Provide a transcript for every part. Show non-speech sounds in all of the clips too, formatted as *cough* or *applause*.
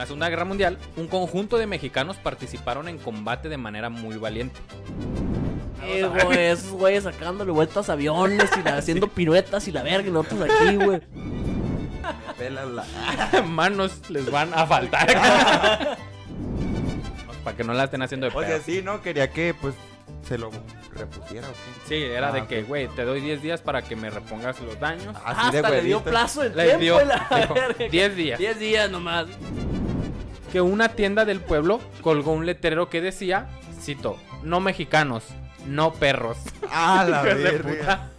la Segunda Guerra Mundial, un conjunto de mexicanos participaron en combate de manera muy valiente. Eh, güey, esos güeyes sacándole vueltas a aviones y la- haciendo piruetas y la verga y nosotros aquí, güey. Pélala. *laughs* Manos les van a faltar. *laughs* Para que no la estén haciendo de O sea, pedo. sí, ¿no? Quería que, pues, se lo repusiera o qué. Sí, era Ah, de que, ok. güey, te doy 10 días para que me repongas los daños. Así de Hasta le dio plazo de Le tiempo dio y la dijo, verga. 10 días. 10 días nomás. Que una tienda del pueblo colgó un letrero que decía, cito, no mexicanos, no perros. Ah, la *laughs* verga.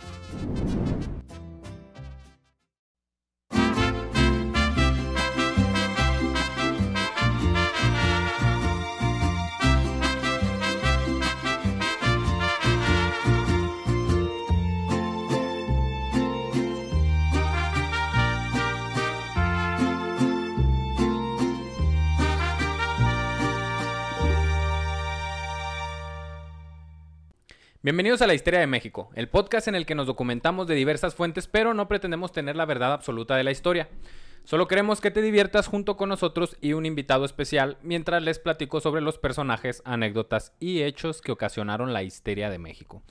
Bienvenidos a la Historia de México, el podcast en el que nos documentamos de diversas fuentes, pero no pretendemos tener la verdad absoluta de la historia. Solo queremos que te diviertas junto con nosotros y un invitado especial mientras les platico sobre los personajes, anécdotas y hechos que ocasionaron la histeria de México.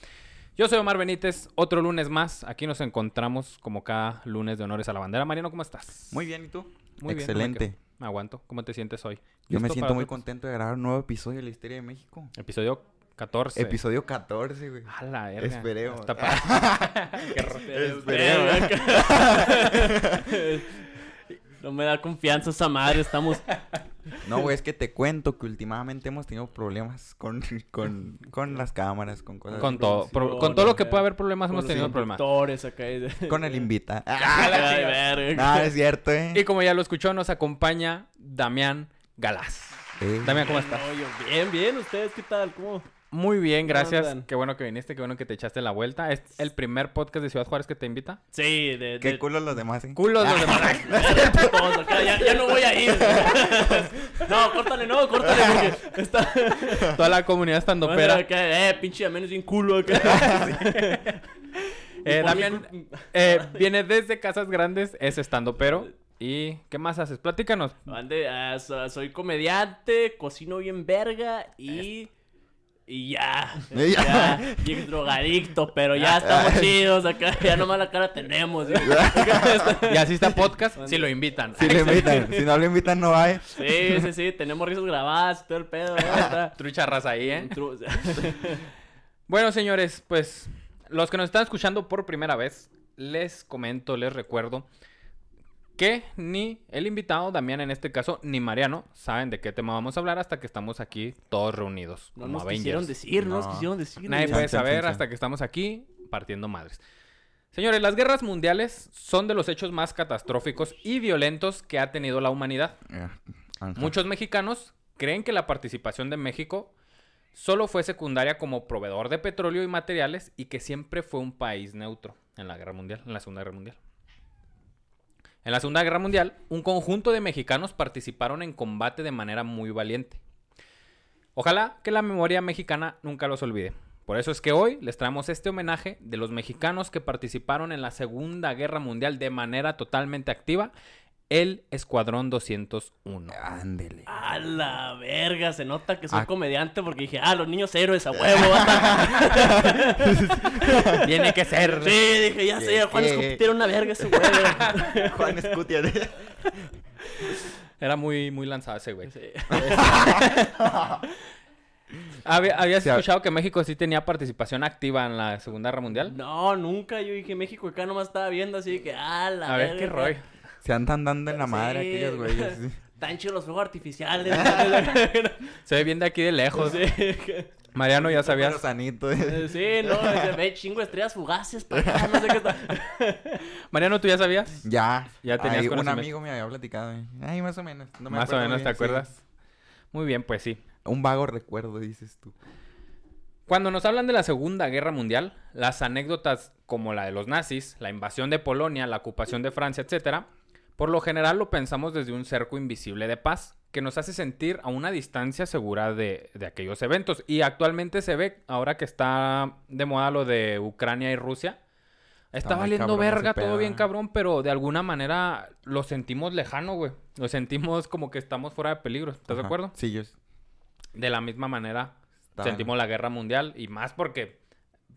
Yo soy Omar Benítez, otro lunes más. Aquí nos encontramos como cada lunes de honores a la bandera. Mariano, ¿cómo estás? Muy bien, ¿y tú? Muy bien, Excelente. me, aguanto. ¿Cómo te sientes hoy? Yo me ¿Listo siento muy contento de grabar un nuevo episodio de la historia de México. Episodio 14. Episodio 14, güey. A la verga. Esperemos. Está *laughs* pa- *laughs* Qué ro- Esperemos. *laughs* No me da confianza esa madre, estamos... No, güey, es que te cuento que últimamente hemos tenido problemas con, con, con las cámaras, con cosas. Con todo, pro- con todo lo que puede haber problemas hemos tenido problemas. Acá. y- Con el invita. Verga. Ah, es cierto, eh. Y como ya lo escuchó, nos acompaña Damián Galás. Eh, Damián, ¿cómo estás? No, yo bien, bien. ¿Ustedes qué tal? ¿Cómo? Muy bien, gracias. Qué bueno que viniste, qué bueno que te echaste la vuelta. ¿Es el primer podcast de Ciudad Juárez que te invita? Sí, de... Qué de- culo los demás, eh. Culos los demás. *laughs* Todos acá, ya, ya no voy a ir. No, córtale, no, córtale porque está... *laughs* Toda la comunidad estando Van a pera. ver acá, eh, pinche menos bien culo acá. *laughs* Eh, Damián eh, viene desde Casas Grandes, es estando pero. ¿Y qué más haces? Platícanos. Ande, ah, so- soy comediante, cocino bien verga y... Y ya, Y ya. ya, y drogadicto, pero ya estamos chidos acá, ya nomás la cara tenemos. *laughs* ¿sí? Y así está podcast, si lo invitan. Si lo invitan. si no lo invitan, no va, eh. Sí, sí, sí, tenemos risas grabadas, todo el pedo. Está- Trucha raza ahí, ¿eh? Tru- *laughs* Bueno, señores, pues los que nos están escuchando por primera vez, les comento, les recuerdo que ni el invitado, Damián en este caso, ni Mariano, saben de qué tema vamos a hablar hasta que estamos aquí todos reunidos. No como nos Avengers. quisieron decir, no nos No. quisieron decir. Nadie puede saber hasta que estamos aquí partiendo madres. Señores, las guerras mundiales son de los hechos más catastróficos y violentos que ha tenido la humanidad. Eh. Muchos mexicanos creen que la participación de México solo fue secundaria como proveedor de petróleo y materiales y que siempre fue un país neutro en la guerra mundial, en la Segunda Guerra Mundial. En la Segunda Guerra Mundial, un conjunto de mexicanos participaron en combate de manera muy valiente. Ojalá que la memoria mexicana nunca los olvide. Por eso es que hoy les traemos este homenaje de los mexicanos que participaron en la Segunda Guerra Mundial de manera totalmente activa, el Escuadrón 201. Ándele. A la verga, se nota que soy Ah. comediante porque dije, ah, los niños héroes a huevo. bata". *laughs* Tiene que ser. sí, dije, ya sé, ¿Qué, Juan? Escupi tiene una verga ese huevo. *laughs* Juan Escutia. Era muy, muy lanzado ese güey. Sí. *laughs* ¿Había- ¿Habías Sí, escuchado que México sí tenía participación activa en la Segunda Guerra Mundial? No, nunca. Yo dije, México acá nomás estaba viendo así que, ah, la A ver, verga. qué rollo. Se andan dando en la madre Sí. aquellos güeyes. sí. *laughs* Tan chidos los fuegos artificiales. *laughs* Se ve bien de aquí de lejos. Mariano, ya sabías. Pero sanito. eh. sí, no, *laughs* se ve chingo de estrellas fugaces para acá, no sé qué está. Mariano, ¿tú ya sabías? Ya. Ya tenías Ay, un amigo me había platicado. eh. Ay, más o menos. no me Más o menos, ¿te sí. acuerdas? Muy bien, pues sí. Un vago recuerdo, dices tú. Cuando nos hablan de la Segunda Guerra Mundial, las anécdotas como la de los nazis, la invasión de Polonia, la ocupación de Francia, etc., por lo general lo pensamos desde un cerco invisible de paz, que nos hace sentir a una distancia segura de, de aquellos eventos. Y actualmente se ve, ahora que está de moda lo de Ucrania y Rusia, Está, valiendo verga, todo bien cabrón, pero de alguna manera lo sentimos lejano, güey. Lo sentimos como que estamos fuera de peligro. ¿Estás de acuerdo? Sí, yo... De la misma manera Está- sentimos la guerra mundial y más porque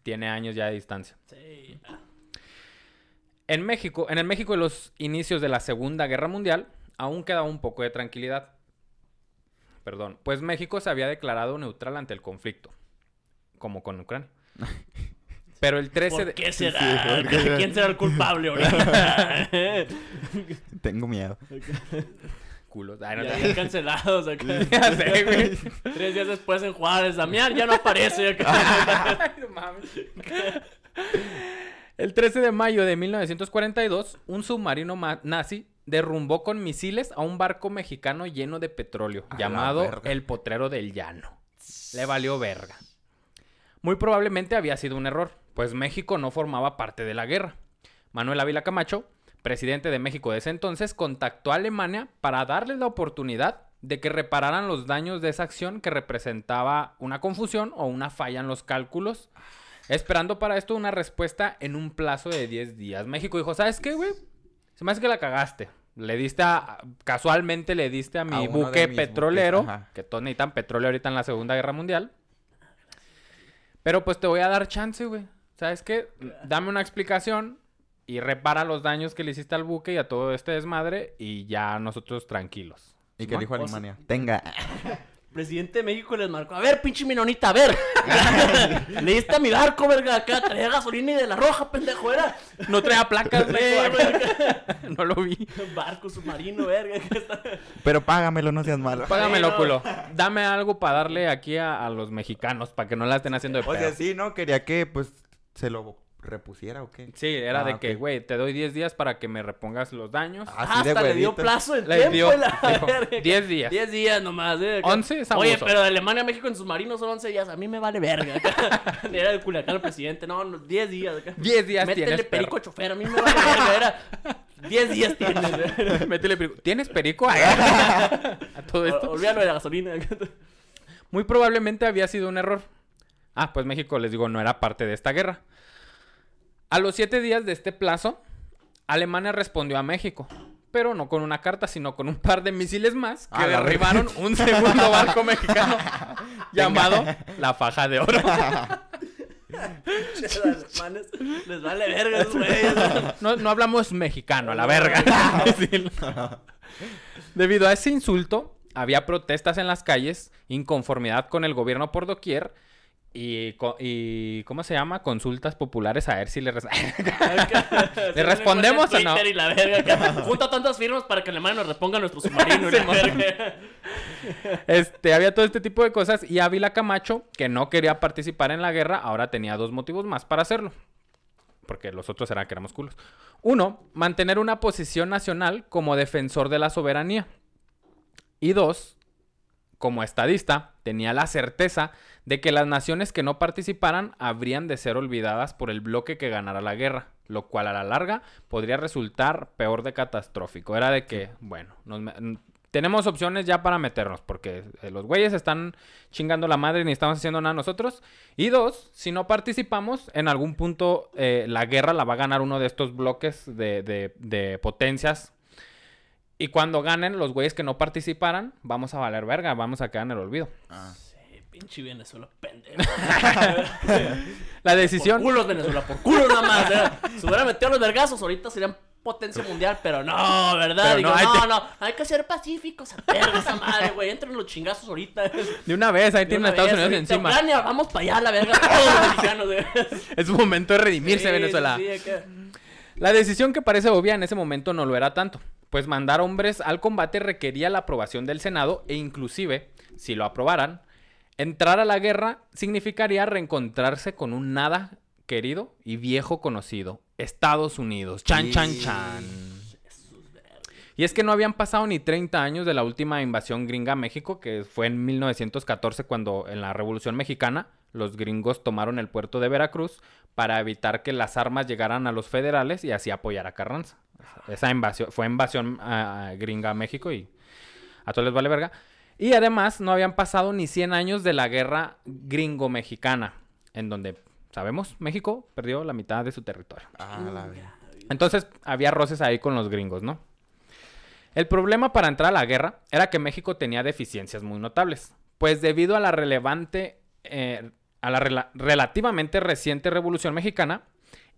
tiene años ya de distancia. Sí. En México, en el México de los inicios de la Segunda Guerra Mundial, aún quedaba un poco de tranquilidad. Perdón, pues México se había declarado neutral ante el conflicto, como con Ucrania. *laughs* Pero el 13 ¿Por de... qué *laughs* será? sí, porque- ¿Quién será el culpable ahorita? *laughs* Tengo miedo. Culos. Ay, no ya, te- ya cancelados acá. Ya sé, güey. Tres días después en Juárez, Damián ya no aparece acá. Ay, no mames. El 13 de mayo de 1942, un submarino ma- nazi derrumbó con misiles a un barco mexicano lleno de petróleo, A llamado el Potrero del Llano. Le valió verga. Muy probablemente había sido un error, pues México no formaba parte de la guerra. Manuel Ávila Camacho, presidente de México de ese entonces, contactó a Alemania para darles la oportunidad de que repararan los daños de esa acción que representaba una confusión o una falla en los cálculos, esperando para esto una respuesta en un plazo de 10 días. México dijo, ¿sabes qué, güey? Se me hace que la cagaste. Le diste a, casualmente le diste a mi A buque petrolero, buques, que todos necesitan petróleo ahorita en la Segunda Guerra Mundial. Pero pues te voy a dar chance, güey. ¿Sabes qué? Dame una explicación y repara los daños que le hiciste al buque y a todo este desmadre y ya nosotros tranquilos. ¿Y qué ¿No? dijo O sea- Alemania? Tenga. *laughs* Presidente de México les marcó. A ver, pinche minonita, a ver. *laughs* Le diste a mi barco, verga, acá traía gasolina y de la roja, pendejo, era. No traía placas, verga. *laughs* *laughs* no lo vi. Barco submarino, verga. Pero págamelo, no seas malo. Págamelo, no. culo. Dame algo para darle aquí a, a los mexicanos, para que no la estén haciendo de O pedo. sea, sí, ¿no? Quería que, pues, se lo repusiera o qué. Sí, era Ah, de ok. que, güey, te doy 10 días para que me repongas los daños. De Hasta le dio plazo el Le tiempo. dio- y la *laughs* dijo, verga. 10 días. 10 días nomás, eh. acá. 11 es Oye, abuso. pero de Alemania a México en submarinos son 11 días. A mí me vale verga. acá. *laughs* Era el Culiacán el presidente. No, no, 10 días. acá. 10 días Métele tienes, perico perro. chofer. A mí me vale verga. Era 10 días tienes. *laughs* Métele perico. ¿Tienes perico? a todo esto. Olvídalo de la gasolina. Muy probablemente había sido un error. Ah, pues México, les digo, no era parte de esta guerra. A los siete días de este plazo, Alemania respondió a México. Pero no con una carta, sino con un par de misiles más que la derribaron un segundo barco *laughs* mexicano llamado la Faja de Oro. *laughs* Los alemanes les vale verga, güeyes. No, no hablamos mexicano, a la verga. *laughs* Debido a ese insulto, había protestas en las calles, inconformidad con el gobierno por doquier y, y ¿cómo se llama? Consultas populares a ver si le... res- *laughs* *laughs* ¿Le respondemos o no? Y la verga, *laughs* acá. Junta tantas firmas para que Alemania nos reponga nuestro submarino. Este, había todo este tipo de cosas y Ávila Camacho, que no quería participar en la guerra, ahora tenía dos motivos más para hacerlo. Porque los otros eran que éramos culos. Uno, mantener una posición nacional como defensor de la soberanía. Y dos, como estadista, tenía la certeza de que las naciones que no participaran habrían de ser olvidadas por el bloque que ganara la guerra, lo cual a la larga podría resultar peor de catastrófico. Era de que, bueno, nos tenemos opciones ya para meternos, porque eh, los güeyes están chingando la madre y ni estamos haciendo nada nosotros. Y dos, si no participamos, en algún punto eh, la guerra la va a ganar uno de estos bloques de, de- de potencias. Y cuando ganen los güeyes que no participaran, vamos a valer verga, vamos a quedar en el olvido. Ah. Pinche Venezuela, pendejo. *laughs* La Por decisión... culos, Venezuela, por culos nada más. Si hubiera metido los vergazos, ahorita serían potencia mundial, pero no, ¿verdad? Pero Digo, no, no, hay no, que- hay que ser pacíficos, a verga esa madre, güey. Entren los chingazos ahorita. De una vez, ahí De tienen a Estados Unidos encima. Ucrania, vamos para allá, la verga, todos los mexicanos. *laughs* Es momento de redimirse, Sí, Venezuela. sí, acá. La decisión que parece obvia en ese momento no lo era tanto, pues mandar hombres al combate requería la aprobación del Senado e inclusive, si lo aprobaran, entrar a la guerra significaría reencontrarse con un nada querido y viejo conocido, Estados Unidos. Chan, chan, chan. Y es que no habían pasado ni 30 años de la última invasión gringa a México, que fue en 1914 cuando en la Revolución Mexicana los gringos tomaron el puerto de Veracruz para evitar que las armas llegaran a los federales y así apoyar a Carranza. Esa invasión fue invasión ah, gringa a México y a todos les vale verga. Y además no habían pasado ni 100 años de la guerra gringo-mexicana, en donde sabemos, México perdió la mitad de su territorio. Ah, la. Entonces había roces ahí con los gringos, ¿no? El problema para entrar a la guerra era que México tenía deficiencias muy notables, pues debido a la relevante, eh, a la rela- relativamente reciente Revolución Mexicana,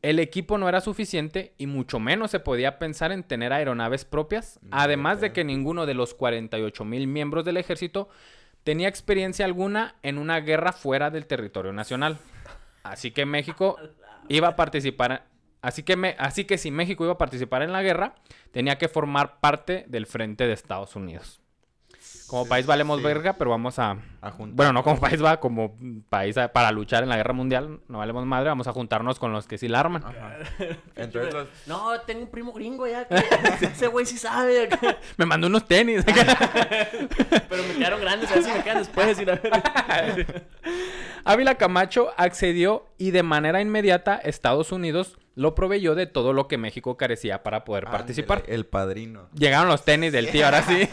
el equipo no era suficiente y mucho menos se podía pensar en tener aeronaves propias, además de que ninguno de los 48 mil miembros del ejército tenía experiencia alguna en una guerra fuera del territorio nacional. Así que México iba a participar, así que, me- así que si México iba a participar en la guerra, tenía que formar parte del frente de Estados Unidos. Como país valemos Sí. verga, pero vamos a... A juntar. Bueno, no como país va, como país a- para luchar en la guerra mundial, no valemos madre, vamos a juntarnos con los que sí la arman. Ajá. *laughs* Entonces los... No, tengo un primo gringo ya. que *laughs* ese güey sí sabe. *laughs* Me mandó unos tenis. Pero me quedaron grandes. A ver si me quedan después. y la verga. Ávila Camacho accedió y de manera inmediata Estados Unidos lo proveyó de todo lo que México carecía para poder participar. El padrino. Llegaron los tenis del tío, ahora sí.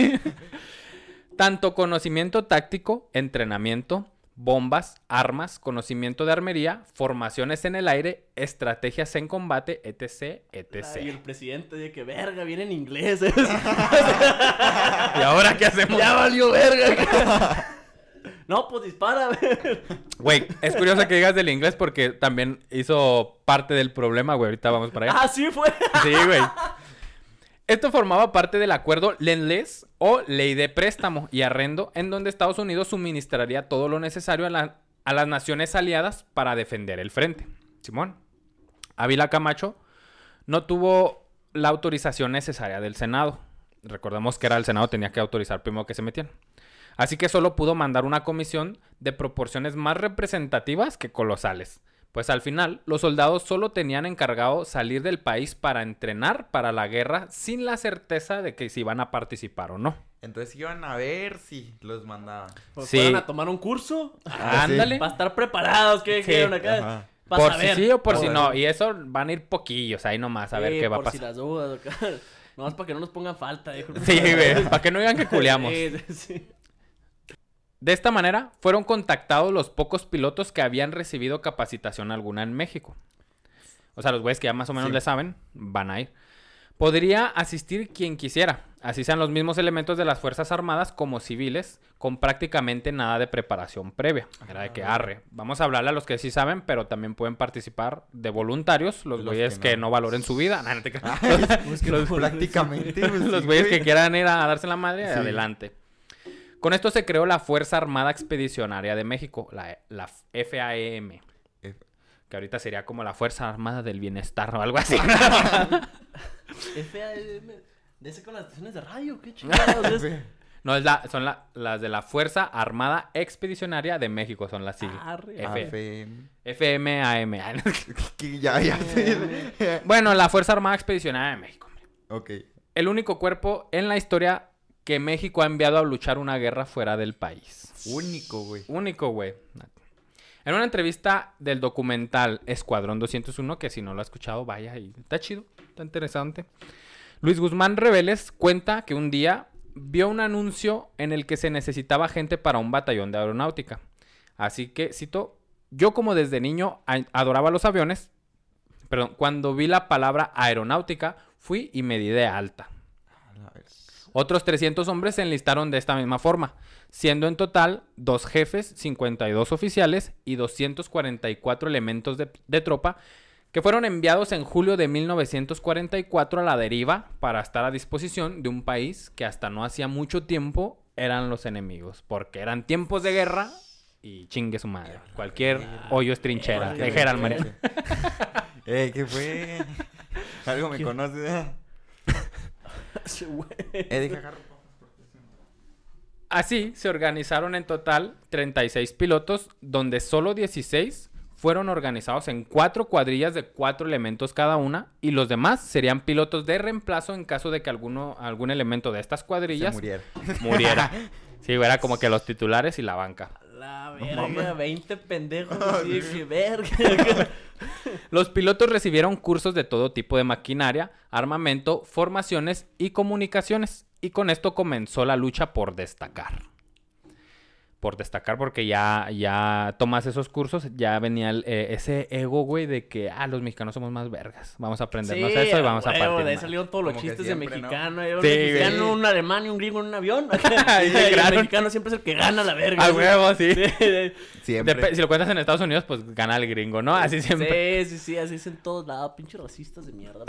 Tanto conocimiento táctico, entrenamiento, bombas, armas, conocimiento de armería, formaciones en el aire, estrategias en combate, etc, Y etc. el presidente dice que verga, viene en inglés. ¿eh? *laughs* *laughs* ¿Y ahora qué hacemos? ya valió verga. *laughs* no, pues dispara. Güey, es curioso que digas del inglés porque también hizo parte del problema, güey. Ahorita vamos para allá. ah, sí fue. Sí, güey. Esto formaba parte del acuerdo Lend-Lease o Ley de Préstamo y Arrendo, en donde Estados Unidos suministraría todo lo necesario a, a las naciones aliadas para defender el frente. Simón. Ávila Camacho no tuvo la autorización necesaria del Senado. Recordemos que era el Senado tenía que autorizar primero que se metían. Así que solo pudo mandar una comisión de proporciones más representativas que colosales. Pues al final, los soldados solo tenían encargado salir del país para entrenar para la guerra sin la certeza de que si iban a participar o no. Entonces iban a ver si los mandaban. Pues Sí. fueron a tomar un curso. Ah, sí. Ándale. Para estar preparados. ¿Qué Sí, dijeron acá? ajá. Pa' Por saber. si sí o por si no. Y eso van a ir poquillos ahí nomás a ver Sí, qué va a por si pasar. las dudas. acá. *laughs* Nomás para que no nos pongan falta. dijo. Sí. Para que no digan que culeamos. *laughs* Sí, sí, sí. De esta manera, fueron contactados los pocos pilotos que habían recibido capacitación alguna en México. O sea, los güeyes que ya más o menos Sí. le saben, van a ir. Podría asistir quien quisiera, así sean los mismos elementos de las Fuerzas Armadas como civiles, con prácticamente nada de preparación previa. Era de que arre. Vamos a hablarle a los que sí saben, pero también pueden participar de voluntarios, los Los güeyes que que no. valoren su vida. *laughs* Nah, no te creas. *laughs* Los- prácticamente. pues, los sí, güeyes güey. que quieran ir a darse la madre, Sí. adelante. Con esto se creó la Fuerza Armada Expedicionaria de México, la, la FAEM, F- que ahorita sería como la Fuerza Armada del Bienestar o algo así. *laughs* FAM. De ese con las estaciones de radio. Qué chingados *laughs* es. No, es la, son la- las de la Fuerza Armada Expedicionaria de México, son las siglas. F- FM. FMAM. *laughs* Que ya, ya sé. bueno, la Fuerza Armada Expedicionaria de México. ok. El único cuerpo en la historia que México ha enviado a luchar una guerra fuera del país. Único, güey. Único, güey. En una entrevista del documental Escuadrón 201, que si no lo ha escuchado, vaya y está chido, está interesante. Luis Guzmán Reveles cuenta que un día vio un anuncio en el que se necesitaba gente para un batallón de aeronáutica. Así que, cito, yo como desde niño adoraba los aviones, perdón, cuando vi la palabra aeronáutica, fui y me di de alta. A ver. Otros 300 hombres se enlistaron de esta misma forma, siendo en total dos jefes, 52 oficiales y 244 elementos de, de tropa que fueron enviados en julio de 1944 a la deriva para estar a disposición de un país que hasta no hacía mucho tiempo eran los enemigos, porque eran tiempos de guerra y chingue su madre. Cualquier hoyo es trinchera, dijera el Mario. Eh, ¿qué fue? *laughs* Algo me conoce. ¿Eh? Sí. Así se organizaron en total 36 pilotos, donde solo 16 fueron organizados en cuatro cuadrillas de cuatro elementos cada una, y los demás serían pilotos de reemplazo en caso de que alguno, algún elemento de estas cuadrillas murieron. muriera. *laughs* Sí, era como que los titulares y la banca. La verga, 20 pendejos *laughs* que verga. *laughs* Los pilotos recibieron cursos de todo tipo de maquinaria, armamento, formaciones y comunicaciones, y con esto comenzó la lucha por destacar. Por destacar porque ya, ya tomas esos cursos, ya venía el, eh, ese ego, güey, de que, ah, los mexicanos somos más vergas. Vamos a aprendernos eso y vamos a partir. De ahí madre". salieron todos los Como chistes siempre, de ¿no? mexicano. eh, Un Sí, mexicano, güey. un alemán y un gringo en un avión. *laughs* *laughs* Y el mexicano siempre es el que gana la verga. A huevo, *laughs* sí. Sí, Siempre. Dep- si lo cuentas en Estados Unidos, pues gana el gringo, ¿no? Así siempre. sí, sí, sí, así es en todos lados. Pinche racistas de mierda.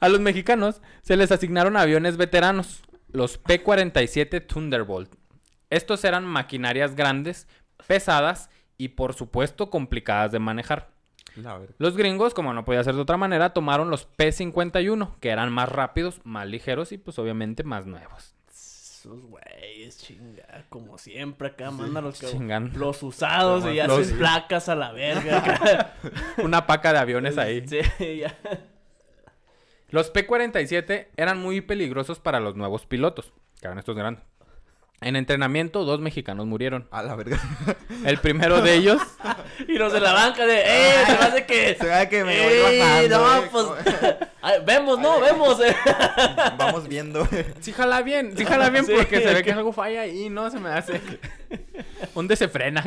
A los mexicanos se les asignaron aviones veteranos, los P-47 Thunderbolt. Estos eran maquinarias grandes, pesadas y por supuesto complicadas de manejar. Los gringos, como no podía ser de otra manera, tomaron los P-51, que eran más rápidos, más ligeros y pues obviamente más nuevos. Esos güeyes, chinga, como siempre acá mandan los, que- Chingan. los usados y Los- hacen placas a la verga. *laughs* Una paca de aviones ahí. Sí, ya. Los P-47 eran muy peligrosos para los nuevos pilotos, que eran estos grandes. En entrenamiento, dos mexicanos murieron. A la verga. El primero de ellos *laughs* Y los de la banca de, ¡eh! Se me hace que. Se ve que me ¡Eh, voy bajando. no, eh, pues. *laughs* Ay, vemos, no, vemos. eh. *laughs* Vamos viendo. Sí jala bien, sí jala bien Sí, porque se ve que algo falla ahí, ¿no? Se me hace... Un se frena.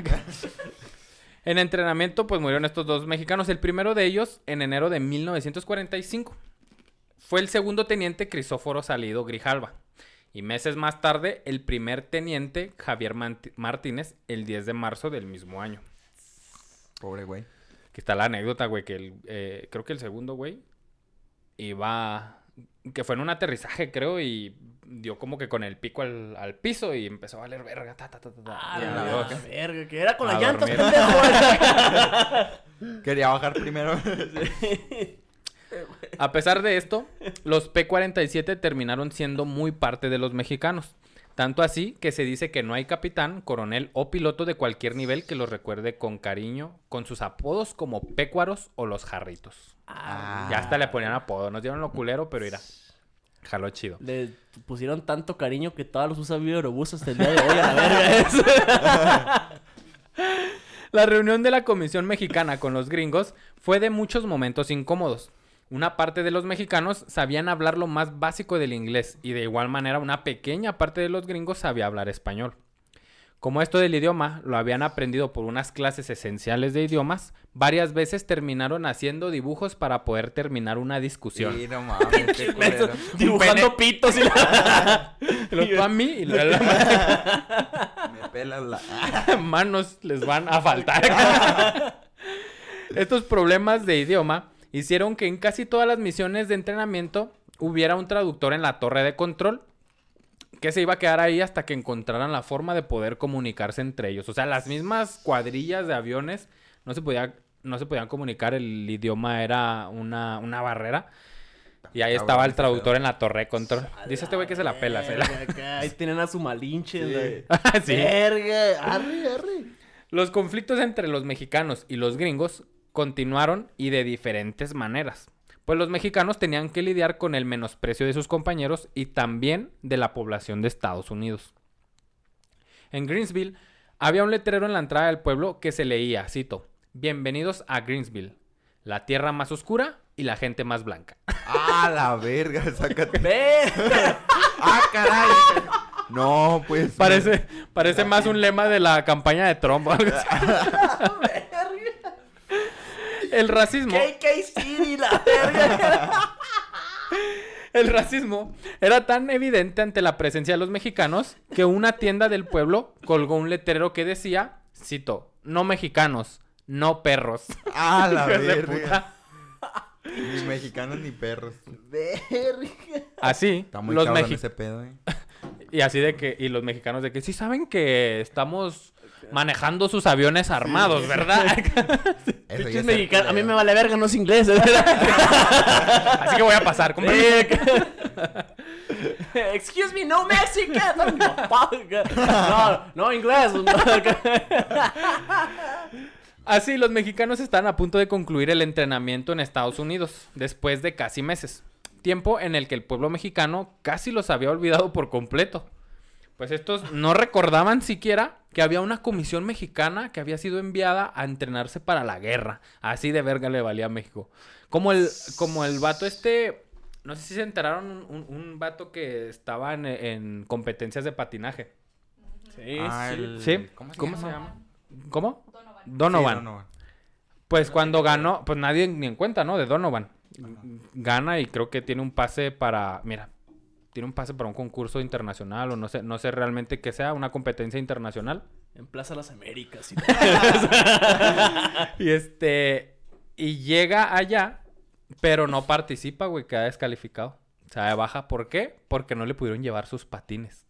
En entrenamiento, pues murieron estos dos mexicanos. El primero de ellos en enero de 1945. Fue el segundo teniente Crisóforo Salido Grijalva. Y meses más tarde, el primer teniente Javier Martínez, el 10 de marzo del mismo año. Pobre güey. Que está la anécdota, güey, que el, eh, creo que el segundo, güey, iba... Que fue en un aterrizaje, creo, y dio como que con el pico al, al piso y empezó a valer verga. ta, ta, ta, ta, ta. Ah, Y la verga, que era con A las llantas. *laughs* Quería bajar primero. *laughs* A pesar de esto, los P-47 terminaron siendo muy parte de los mexicanos. Tanto así que se dice que no hay capitán, coronel o piloto de cualquier nivel que los recuerde con cariño, con sus apodos como Pécuaros o los Jarritos. Ah, Ya hasta le ponían apodo, nos dieron lo culero, pero mira, jaló chido. Le pusieron tanto cariño que todos los usa Aerobús hasta el día de hoy a la verga. eso. *laughs* La reunión de la Comisión Mexicana con los gringos fue de muchos momentos incómodos. Una parte de los mexicanos sabían hablar lo más básico del inglés y de igual manera una pequeña parte de los gringos sabía hablar español. Como esto del idioma lo habían aprendido por unas clases esenciales de idiomas, varias veces terminaron haciendo dibujos para poder terminar una discusión. Sí, no mames, qué *laughs* culero. Dibujando pitos y la... *laughs* Lo tú a mí y la- la- *laughs* Me pelas la. manos les van a faltar. Estos problemas de idioma hicieron que en casi todas las misiones de entrenamiento hubiera un traductor en la torre de control que se iba a quedar ahí hasta que encontraran la forma de poder comunicarse entre ellos. O sea, las mismas cuadrillas de aviones no se podía, no se podían comunicar, el idioma era una, una barrera. Y ahí estaba el traductor en la torre de control. Dice este güey que se la pela, se la... Ahí *laughs* tienen a su malinche. de- *laughs* Sí. Verga, arre, arre. Los conflictos entre los mexicanos y los gringos continuaron y de diferentes maneras. Pues los mexicanos tenían que lidiar con el menosprecio de sus compañeros y también de la población de Estados Unidos. En Greensville había un letrero en la entrada del pueblo que se leía, cito, Bienvenidos a Greensville, la tierra más oscura y la gente más blanca. *laughs* Ah, la verga, sácate. *laughs* Ah, caray. No, pues. Parece, parece más un lema de la campaña de Trump. *laughs* El racismo. KK City, la verga. El racismo era tan evidente ante la presencia de los mexicanos que una tienda del pueblo colgó un letrero que decía, cito, no mexicanos, no perros. Ah, la *laughs* verga. puta. Ni mexicanos ni perros. Verga. Así, Está muy los cabrón ese pedo, eh. *laughs* y así de que, y los mexicanos de que sí saben que estamos manejando sus aviones armados, ¿verdad? *laughs* Es. A mí me vale verga, no es inglés. *laughs* así que voy a pasar. *laughs* Excuse me, no Mexican. No, no inglés. Así, los mexicanos están a punto de concluir el entrenamiento en Estados Unidos, después de casi meses. Tiempo en el que el pueblo mexicano casi los había olvidado por completo. Pues estos no recordaban siquiera que había una comisión mexicana que había sido enviada a entrenarse para la guerra. Así de verga le valía a México. Como el, como el vato este, no sé si se enteraron, un, un- un vato que estaba en, en competencias de patinaje. Sí, Ah, sí. el- ¿Sí? ¿Cómo se ¿Cómo llama? se llama? ¿Cómo? Donovan. Donovan. Sí, Donovan. Pues cuando ganó, pues nadie ni en cuenta, ¿no? De Donovan. Gana y creo que tiene un pase para, mira, tiene un pase para un concurso internacional o no sé, no sé realmente que sea una competencia internacional. En Plaza Las Américas. y- *laughs* Y este, y llega allá, pero no participa, güey, queda descalificado. O sea, baja, ¿por qué? Porque no le pudieron llevar sus patines.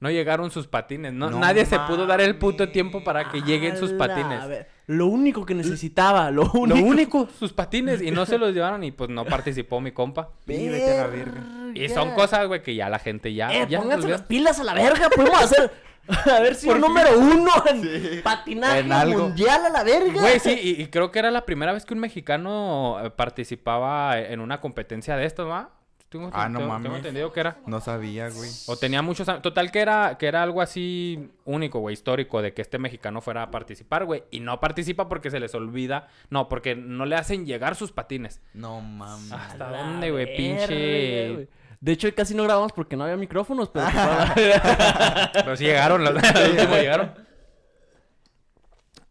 No llegaron. Sus patines. No, No nadie se pudo dar el puto tiempo para que lleguen sus patines. A ver, lo único que necesitaba, lo único. Lo único, sus patines. Y no se los llevaron y pues no participó mi compa. Sí, vete a la verga. Y son cosas, güey, que ya la gente ya... Eh, ya pónganse las pilas a la verga, podemos hacer. *laughs* A ver si número uno en Sí. patinaje En algo. mundial a la verga. Güey, sí, y, y creo que era la primera vez que un mexicano eh, participaba en una competencia de estas, ¿va? Tengo, Ah, no tengo- mames. tengo entendido que era. No sabía, güey. O tenía muchos años. Total que era, que era algo así único, güey, histórico, de que este mexicano fuera a participar, güey. Y no participa porque se les olvida. No, porque no le hacen llegar sus patines. No mames. ¿Hasta dónde, güey? Pinche. De hecho, casi no grabamos porque no había micrófonos, pero... *laughs* Pero sí llegaron, los, *laughs* último llegaron.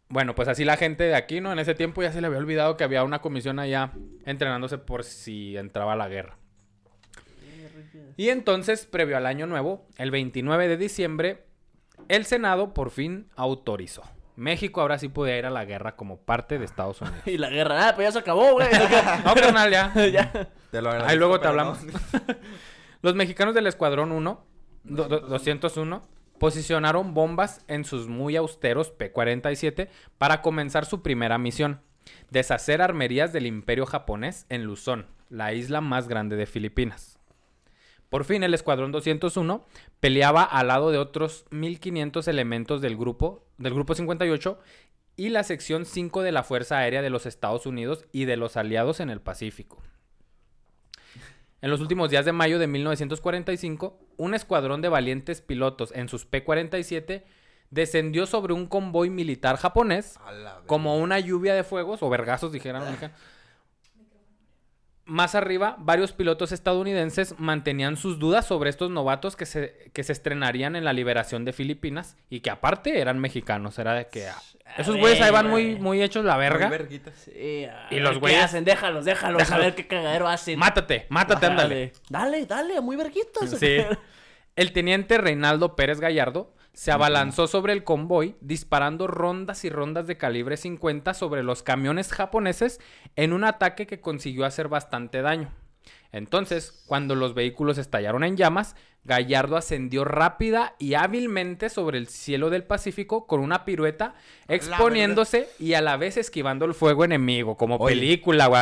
Bueno, pues así la gente de aquí, ¿no? En ese tiempo ya se le había olvidado que había una comisión allá entrenándose por si entraba la guerra. Y entonces, previo al año nuevo, el 29 de diciembre, el Senado por fin autorizó. México ahora sí podía ir a la guerra como parte de Estados Unidos. *laughs* y la guerra, ah, pues ya se acabó, güey. *laughs* No, carnal, ya. *laughs* ya. Te lo agradezco. Ahí luego te hablamos. no. Los mexicanos del Escuadrón 1, do- do- 201, posicionaron bombas en sus muy austeros P-47 para comenzar su primera misión, deshacer armerías del imperio japonés en Luzón, la isla más grande de Filipinas. Por fin el Escuadrón 201 peleaba al lado de otros 1500 elementos del grupo, del grupo 58 y la sección 5 de la Fuerza Aérea de los Estados Unidos y de los aliados en el Pacífico. En los últimos días de mayo de 1945, un escuadrón de valientes pilotos en sus P-47 descendió sobre un convoy militar japonés como una lluvia de fuegos o vergazos, dijeran. *laughs* Más arriba, varios pilotos estadounidenses mantenían sus dudas sobre estos novatos que se, que se estrenarían en la liberación de Filipinas y que aparte eran mexicanos. Era de que ah, esos güeyes ahí van muy, muy hechos la Muy verga. verguitas. Sí, a Y los qué güeyes- hacen, déjalos, déjalos, Déjalos. a ver qué cagadero hacen. Mátate, mátate, ándale. Dale, dale, muy verguitos. Sí. *laughs* El teniente Reinaldo Pérez Gallardo se abalanzó sobre el convoy disparando rondas y rondas de calibre 50 sobre los camiones japoneses en un ataque que consiguió hacer bastante daño. Entonces, cuando los vehículos estallaron en llamas, Gallardo ascendió rápida y hábilmente sobre el cielo del Pacífico con una pirueta, exponiéndose y a la vez esquivando el fuego enemigo, como Oye. película, güey.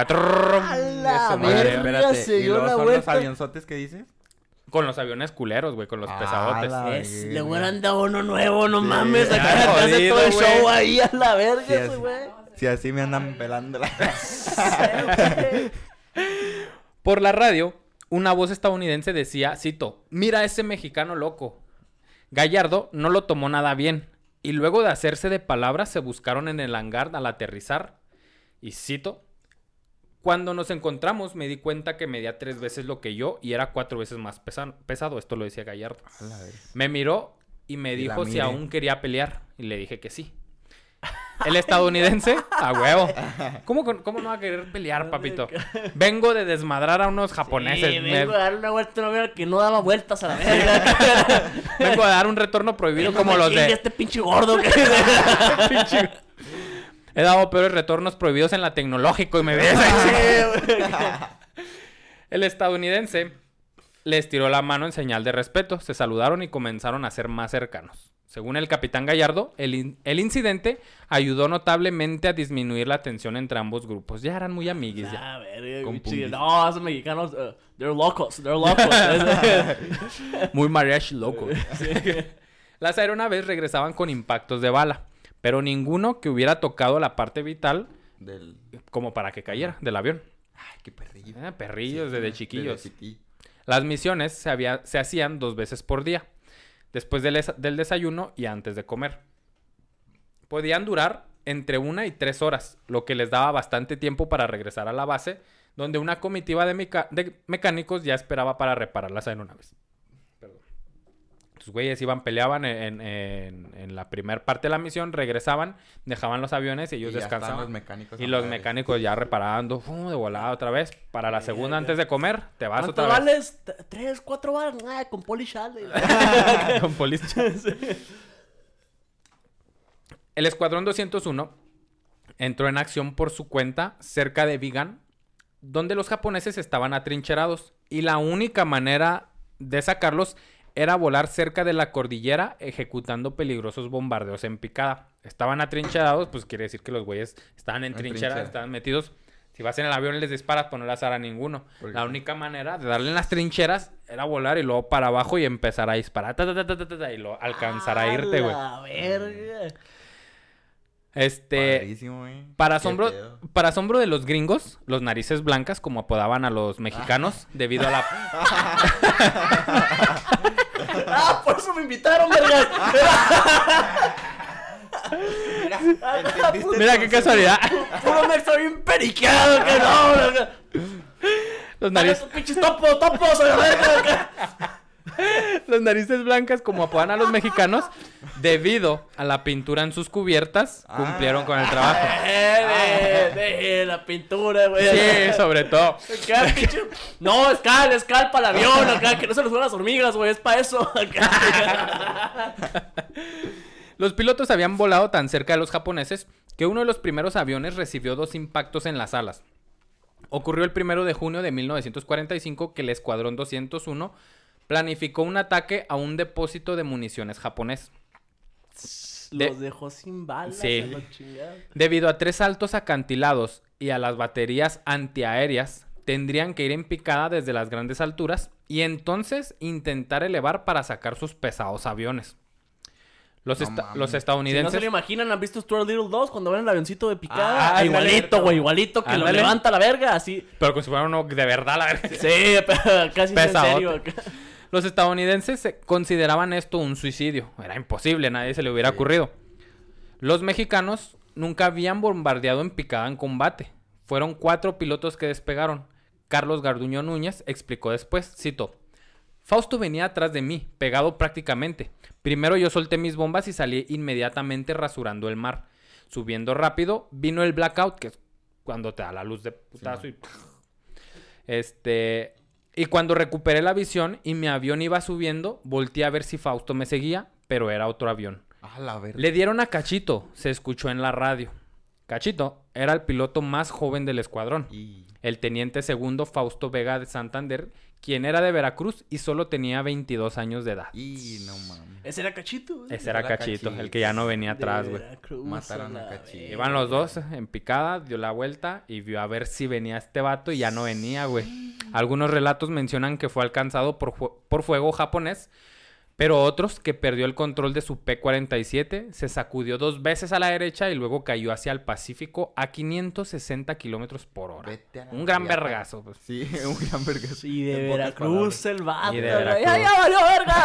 Espérate, se ¿y dio luego la son vuelta. los avionzotes que dices? Con los aviones culeros, güey, con los Ah, pesadotes. la- Es- le hubieran dado uno nuevo, no Sí. mames. Acá hace todo el show ahí a la verga, así. güey. Si así me andan pelando la... *laughs* Por la radio, una voz estadounidense decía, cito, mira a ese mexicano loco. Gallardo no lo tomó nada bien, y luego de hacerse de palabras se buscaron en el hangar al aterrizar. Y cito, cuando nos encontramos me di cuenta que medía tres veces lo que yo y era cuatro veces más pesa- pesado, esto lo decía Gallardo. Me miró y me Y dijo si aún quería pelear. Y le dije que sí. El estadounidense, a huevo. *laughs* ¿Cómo, con- ¿Cómo no va a querer pelear, papito? Vengo de desmadrar a unos japoneses. Sí, me- vengo a dar una vuelta a una que no daba vueltas a la verga. *laughs* vengo a dar un retorno prohibido como me los de... este pinche gordo que... *laughs* Pinche- He dado peores retornos prohibidos en la tecnológico y me ves. *laughs* *laughs* El estadounidense les tiró la mano en señal de respeto, se saludaron y comenzaron a ser más cercanos. Según el capitán Gallardo, el, in- el incidente ayudó notablemente a disminuir la tensión entre ambos grupos. Ya eran muy amiguis ya. Ah. No, esos mexicanos, uh, they're locos, they're locos. *laughs* Muy mariachi loco. Las aeronaves regresaban con impactos de bala, pero ninguno que hubiera tocado la parte vital Del... como para que cayera del avión. Ay, qué perrillo. Ah, perrillos desde chiquillos. Desde Las misiones se, había- se hacían dos veces por día, después del, es- del desayuno y antes de comer. Podían durar entre una y tres horas, lo que les daba bastante tiempo para regresar a la base, donde una comitiva de, meca- de mecánicos ya esperaba para reparar las aeronaves. Perdón. Estos güeyes iban, peleaban en, en- en la primera parte de la misión, regresaban, dejaban los aviones y ellos Y ya estaban descansaban. los mecánicos y los mecánicos ya reparando, ¡fum! de volada otra vez. Para la segunda, antes de comer, te vas ¿Cuánto otra vez. vales? ¿Tres, cuatro balas? Ah, con Poli Shale. *laughs* Con policía. *laughs* El Escuadrón 201 entró en acción por su cuenta cerca de Vigan, donde los japoneses estaban atrincherados y la única manera de sacarlos era volar cerca de la cordillera ejecutando peligrosos bombardeos en picada. Estaban atrincherados, pues quiere decir que los güeyes estaban en trincheras, trinchera. estaban metidos. Si vas en el avión y les disparas, pues no les hará ninguno. La única manera de darle en las trincheras era volar y luego para abajo y empezar a disparar. ta, ta, ta, y lo alcanzar a irte, güey. la verga. Este. Padrísimo. Para asombro, para asombro de los gringos, los narices blancas, como apodaban a los mexicanos, debido a la. *laughs* *laughs* *laughs* Ah, por eso me invitaron, verga. Mira, *laughs* ¿entendiste Mira qué casualidad. Puro mexo bien periqueado, que no. Los, esos pinches topos, topos, a la verga. *laughs* los narices blancas, como apodan a los mexicanos, debido a la pintura en sus cubiertas, Ah. cumplieron con el trabajo. Eh, de, de la pintura, güey. Sí, sobre todo. No, escal, escal para el avión, acá, que no se les suban las hormigas, güey, es para eso. *laughs* Los pilotos habían volado tan cerca de los japoneses que uno de los primeros aviones recibió dos impactos en las alas. Ocurrió el primero de junio de 1945 que el Escuadrón 201 planificó un ataque a un depósito de municiones japonés. De- Los dejó sin balas. Sí. a la chingada. Debido a tres altos acantilados y a las baterías antiaéreas, tendrían que ir en picada desde las grandes alturas y entonces intentar elevar para sacar sus pesados aviones. Los, No esta- mames. los Si no estadounidenses... se lo imaginan, ¿han visto Stuart Little 2 cuando ven el avioncito de picada? Ah, igualito, güey, igualito, que lo levanta la verga, así. Pero como si fuera uno de verdad, la verdad. Sí, *laughs* pero casi en serio. Los estadounidenses se- consideraban esto un suicidio. Era imposible, a nadie se le hubiera Sí. ocurrido. Los mexicanos nunca habían bombardeado en picada en combate. Fueron cuatro pilotos que despegaron. Carlos Garduño Núñez explicó después, cito, Fausto venía atrás de mí, pegado prácticamente. Primero yo solté mis bombas y salí inmediatamente rasurando el mar. Subiendo rápido, vino el blackout, que es cuando te da la luz de putazo y... *laughs* Este... Y cuando recuperé la visión y mi avión iba subiendo, volteé a ver si Fausto me seguía, pero era otro avión. A la. Le dieron a Cachito, se escuchó en la radio. Cachito era el piloto más joven del escuadrón. Y... El teniente segundo Fausto Vega de Santander, quien era de Veracruz y solo tenía 22 años de edad. Y no mames. Ese era Cachito, güey. Ese era Era Cachito, Cachito. el que ya no venía atrás, De güey. Mataron a Cachito. Iban los dos en picada, dio la vuelta y vio a ver si venía este vato y ya no venía, güey. Algunos relatos mencionan que fue alcanzado por, por fuego japonés, pero otros que perdió el control de su P-47, se sacudió dos veces a la derecha y luego cayó hacia el Pacífico a 560 kilómetros por hora. Vete a la Un gran vergazo, pues. Sí, *laughs* un gran verga. Sí, de En Veracruz el vato. Y de. Veracruz. ¡Ya, ya valió verga!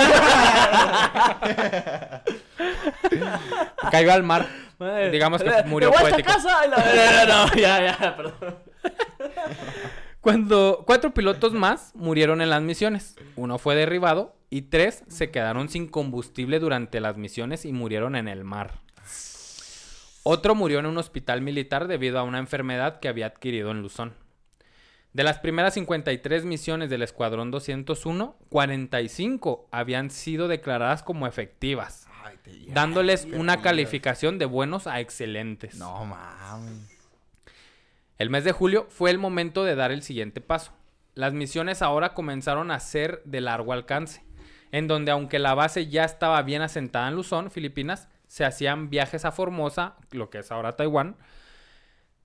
*laughs* Cayó al mar. Madre, Digamos que murió poético. casa. y la- No, no, no, ya, ya, *laughs* perdón. Cuando cuatro pilotos más murieron en las misiones. Uno fue derribado y tres se quedaron sin combustible durante las misiones y murieron en el mar. Otro murió en un hospital militar debido a una enfermedad que había adquirido en Luzón. De las primeras 53 misiones del Escuadrón 201, 45 habían sido declaradas como efectivas, Ay, te llevas, dándoles una calificación de buenos a excelentes. No mames. El mes de julio fue el momento de dar el siguiente paso. Las misiones ahora comenzaron a ser de largo alcance, en donde aunque la base ya estaba bien asentada en Luzón, Filipinas, se hacían viajes a Formosa, lo que es ahora Taiwán,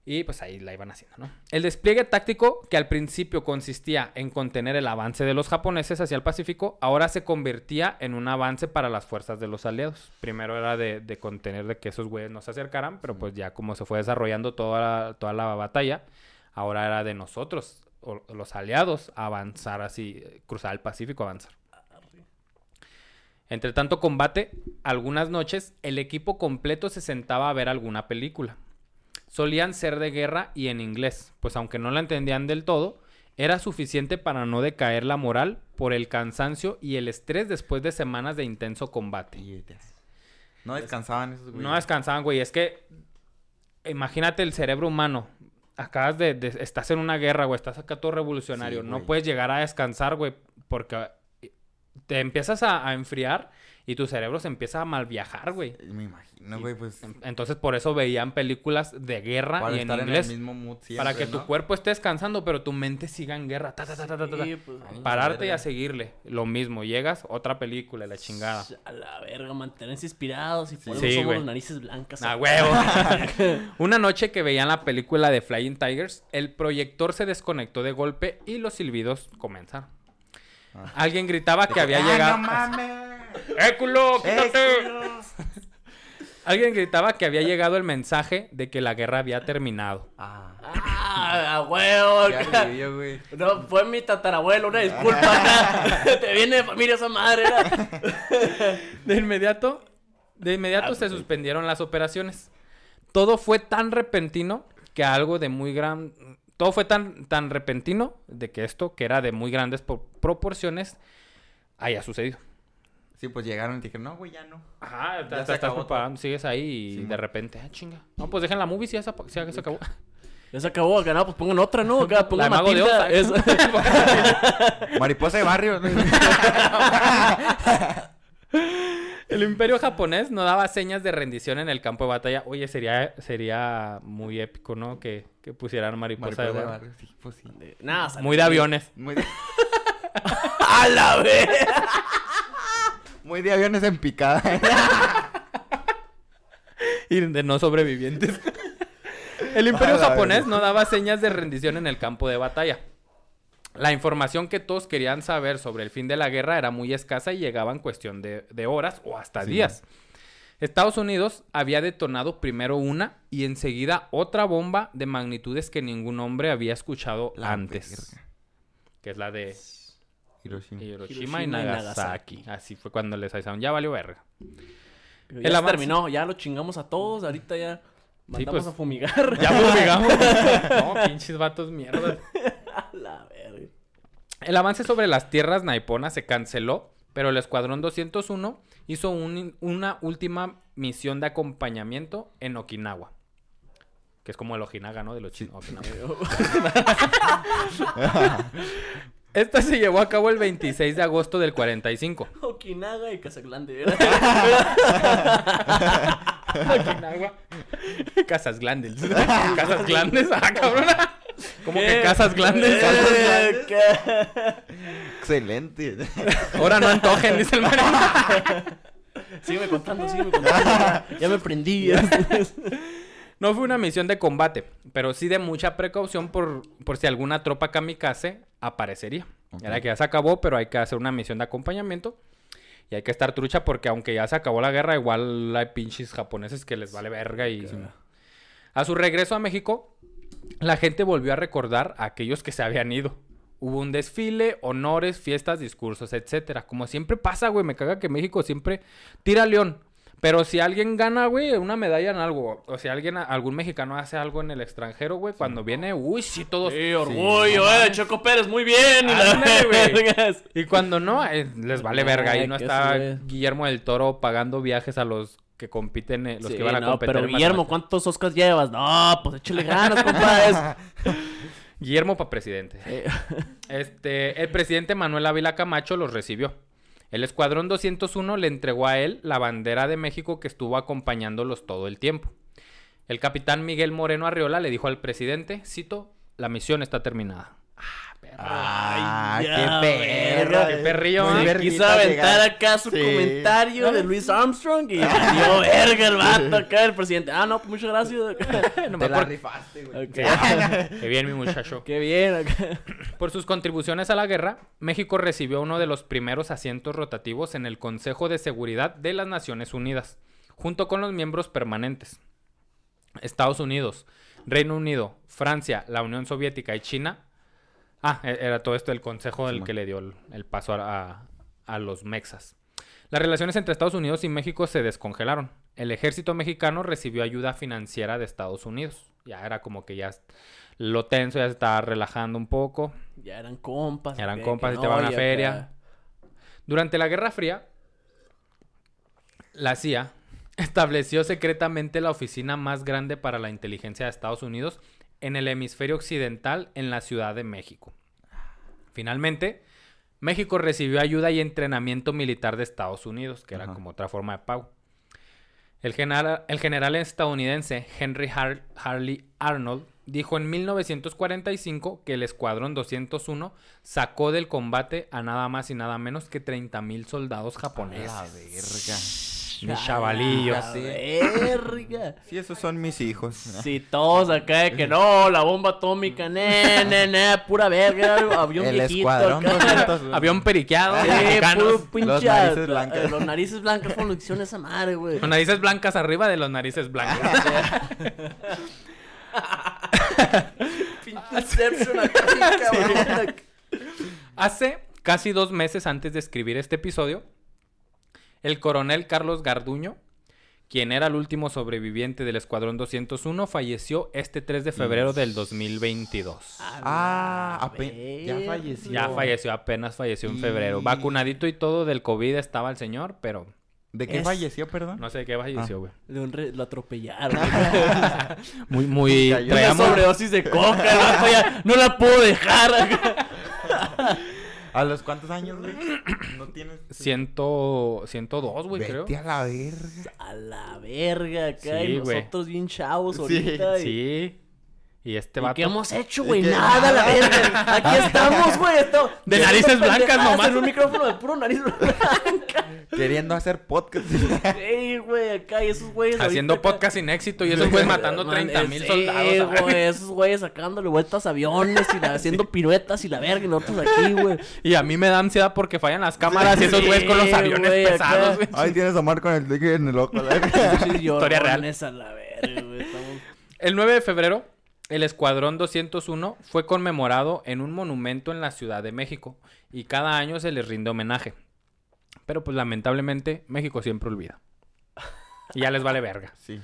y pues ahí la iban haciendo, ¿no? El despliegue táctico, que al principio consistía en contener el avance de los japoneses hacia el Pacífico, ahora se convertía en un avance para las fuerzas de los aliados. Primero era de, de contener de que esos güeyes no se acercaran, pero pues ya como se fue desarrollando toda la, toda la batalla, ahora era de nosotros, o- los aliados, avanzar así, cruzar el Pacífico, avanzar. Entre tanto combate, algunas noches el equipo completo se sentaba a ver alguna película solían ser de guerra y en inglés, pues aunque no la entendían del todo, era suficiente para no decaer la moral por el cansancio y el estrés después de semanas de intenso combate. No descansaban esos güeyes. No descansaban, güey. Es que imagínate el cerebro humano. Acabas de, de- estás en una guerra, güey. Estás acá todo revolucionario. Sí, no puedes llegar a descansar, güey, porque te empiezas a, a enfriar y tu cerebro se empieza a mal viajar, güey. Me imagino, güey, pues. Entonces por eso veían películas de guerra Para y en estar en inglés el mismo mood siempre, para que tu cuerpo esté descansando, pero tu mente siga en guerra. Ta, ta, ta, ta, ta, ta. Sí, pues, Pararte y a seguirle. Lo mismo. Llegas, otra película, y la chingada. A la verga, mantenerse inspirados y por Sí, somos narices blancas. Ah, huevo. *laughs* *laughs* Una noche que veían la película de Flying Tigers, el proyector se desconectó de golpe y los silbidos comenzaron. Ah. Alguien gritaba que había ¡Ah, llegado. no mames! ¡Eh, culo! ¡Eh, ¡Quítate! Alguien gritaba que había llegado el mensaje de que la guerra había terminado. Ah, Ah, a huevo. güey. No, fue mi tatarabuelo, una disculpa. *laughs* Te viene de familia esa madre. era. De inmediato, de inmediato Ah, se pues, suspendieron las operaciones. Todo fue tan repentino que algo de muy gran... Todo fue tan, tan repentino de que esto, que era de muy grandes po- proporciones, haya sucedido. Sí, pues llegaron y te dijeron, no, güey, ya no. Ajá, te, Ya te se estás acabó preparando, sigues ahí y Sí, de repente, ah, chinga. No, pues dejen la movie si ya se, si ya se acabó. *laughs* Ya se acabó acá, no, pues pongan otra, ¿no? Acá La pongan Mago de. Oz, es- *laughs* Mariposa de barrio. *laughs* El imperio japonés no daba señas de rendición en el campo de batalla. Oye, sería, sería muy épico, ¿no? Que, que pusieran mariposa, Mariposa de de barrio. sí, pues sí. Nada, sale- Muy de aviones. Muy de, *laughs* ¡A la vez! muy de aviones en picada. *laughs* y de no sobrevivientes. *laughs* El imperio japonés no daba señas de rendición en el campo de batalla. La información que todos querían saber sobre el fin de la guerra era muy escasa y llegaba en cuestión de, de horas o hasta Sí. días. Estados Unidos había detonado primero una y enseguida otra bomba de magnitudes que ningún hombre había escuchado La antes. verga. Que es la de Hiroshima. Hiroshima, Hiroshima y y Nagasaki. Así fue cuando les avisaron, ya valió verga. Ya El avance. terminó, ya lo chingamos a todos, ahorita ya mandamos pues. a fumigar. Ya fumigamos. *laughs* no, pinches vatos mierdas. *laughs* A la verga. El avance sobre las tierras naiponas se canceló, pero el Escuadrón 201 hizo un- una última misión de acompañamiento en Okinawa. Que es como el Ojinaga, ¿no? De los chinos. Okinawa. *laughs* Esta se llevó a cabo el 26 de agosto del 45. Okinaga y Casagrande. *laughs* Okinawa. Casas Glandes. *laughs* Casas Glandes. Ah, cabrona. ¿Cómo que Casas Glandes? Eh, ¿qué? Excelente. Ahora no antojen, dice el marino. Sígueme contando, sígueme contando. Ya me prendí. *laughs* No fue una misión de combate, pero sí de mucha precaución por, por si alguna tropa kamikaze aparecería. Ok. Era que ya se acabó, pero hay que hacer una misión de acompañamiento. Y hay que estar trucha porque aunque ya se acabó la guerra, igual hay pinches japoneses que les vale verga y... A su regreso a México, la gente volvió a recordar a aquellos que se habían ido. Hubo un desfile, honores, fiestas, discursos, etcétera. Como siempre pasa, güey, me caga que México siempre tira león. Pero si alguien gana, güey, una medalla en algo, o si alguien, algún mexicano hace algo en el extranjero, güey, cuando viene, uy, sí, todos. Sí, orgullo, eh. Choco Pérez, muy bien. Y Ándale, cuando no, eh, les vale verga. Ahí no está. Guillermo del Toro pagando viajes a los que compiten, eh, los Sí, que van a no, competir. pero Guillermo. ¿cuántos Oscars llevas? No, pues échale ganas, compadres. *laughs* Guillermo para presidente. *laughs* Este, el presidente Manuel Ávila Camacho los recibió. El escuadrón 201 le entregó a él la bandera de México que estuvo acompañándolos todo el tiempo. El capitán Miguel Moreno Arriola le dijo al presidente, cito, la misión está terminada. Ah, perro. Ah, Ay, qué perro. Qué perrillo, Muy ¿eh? Quiso aventar llegar. acá su Sí. comentario de Luis Armstrong y *laughs* dio verga el vato acá, el presidente. Ah, no, muchas gracias. *laughs* Nomás Te la por- rifaste, güey. Ok. *laughs* Qué bien, mi muchacho. Qué bien acá. *clears throat* Por sus contribuciones a la guerra, México recibió uno de los primeros asientos rotativos en el Consejo de Seguridad de las Naciones Unidas, junto con los miembros permanentes. Estados Unidos, Reino Unido, Francia, la Unión Soviética y China. Ah, e- era todo esto el consejo del que le dio el, el paso a, a- a los mexas. Las relaciones entre Estados Unidos y México se descongelaron. El ejército mexicano recibió ayuda financiera de Estados Unidos. Ya era como que ya Lo tenso ya se estaba relajando un poco. Ya eran compas. Eran que- compas y te van a y feria. acá. Durante la Guerra Fría, la CIA *laughs* estableció secretamente la oficina más grande para la inteligencia de Estados Unidos en el hemisferio occidental en la Ciudad de México. Finalmente, México recibió ayuda y entrenamiento militar de Estados Unidos, que era como otra forma de pago. El general, el general estadounidense Henry Har- Harley Arnold dijo en 1945 que el Escuadrón 201 sacó del combate a nada más y nada menos que 30.000 soldados La japoneses. verga. Mis chavalillos. A la verga. Sí, esos son mis hijos. Sí, todos acá de que no, la bomba atómica, *laughs* ne, ne, ne, pura verga, avión El viejito escuadrón acá. 200. Avión periqueado, Sí, puro pinche. Los narices blancas. eh, Los narices blancas hicieron esa madre, güey. Con narices blancas arriba de los narices blancas. *laughs* *laughs* Hace casi dos meses antes de escribir este episodio, el coronel Carlos Garduño, quien era el último sobreviviente del Escuadrón 201, falleció este 3 de febrero del 2022. Ah, A ape- ya falleció. Ya falleció, apenas falleció en febrero. Y- Vacunadito y todo del COVID estaba el señor, pero ¿De qué Es- falleció, perdón? no sé de qué falleció, güey. De un re- Lo atropellaron. *laughs* Muy, muy... Una sobredosis de coca, no la puedo dejar. *laughs* ¿A los cuántos años, güey? *clears throat* No tienes. Ciento... 102, güey, creo. Vete a la verga. A la verga, acá. Sí, y nosotros bien chavos Sí, ahorita. y- Sí. Y este ¿Y vato... qué hemos hecho, güey? Nada, la verga. Aquí *laughs* estamos, güey. esto- De narices blancas nomás. En un micrófono de puro nariz blanca. Queriendo hacer podcast. Sí, güey, acá. Y esos güeyes. Haciendo ahorita acá- podcast sin éxito y esos güeyes matando Man, 30 mil sí, soldados. a- güey, esos güeyes sacándole vueltas a aviones y la- haciendo piruetas y la verga y nosotros aquí, güey. Y a mí me da ansiedad porque fallan las cámaras y esos Sí, güeyes con los aviones acá. pesados, güey. Ay, tienes a Omar con el tigre en el ojo. la verga. Historia real. Esa la verga, güey. Estamos... El 9 de febrero, el Escuadrón 201 fue conmemorado en un monumento en la Ciudad de México y cada año se les rinde homenaje. Pero pues lamentablemente México siempre olvida. Y ya les vale verga. Sí.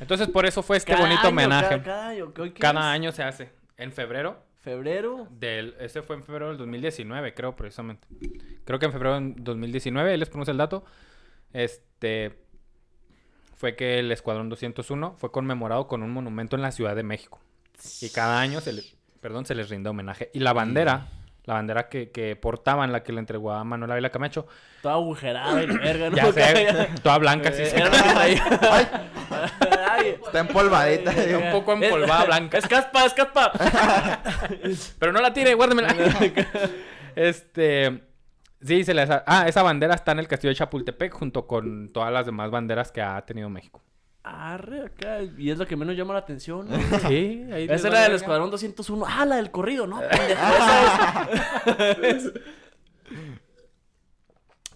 Entonces por eso fue este Cada bonito año, homenaje. Cada, cada año, ¿qué- qué Cada año se hace. En febrero Febrero. del... Ese fue en febrero del 2019, creo, precisamente. Creo que en febrero del 2019, ahí les ponemos el dato. Este... Fue que el Escuadrón 201 fue conmemorado con un monumento en la Ciudad de México. Y cada año se les, perdón, se les rinde homenaje. Y la bandera, la bandera que, que portaban, la que le entregó a Manuel Ávila Camacho, Toda agujerada y la verga, ¿no? ya sé, *laughs* toda blanca, sí, sí. *laughs* Ay, Está empolvadita. Está un poco empolvada, Es- blanca. Es caspa, es caspa. *laughs* Pero no la tire, guárdemela. este. Sí, se les. ha- Ah, esa bandera está en el castillo de Chapultepec junto con todas las demás banderas que ha tenido México. Arre, acá. Y es lo que menos llama la atención. ¿no? *laughs* Sí, ahí. Esa vale era del. Escuadrón 201. Ah, la del corrido, ¿no? *laughs* Es.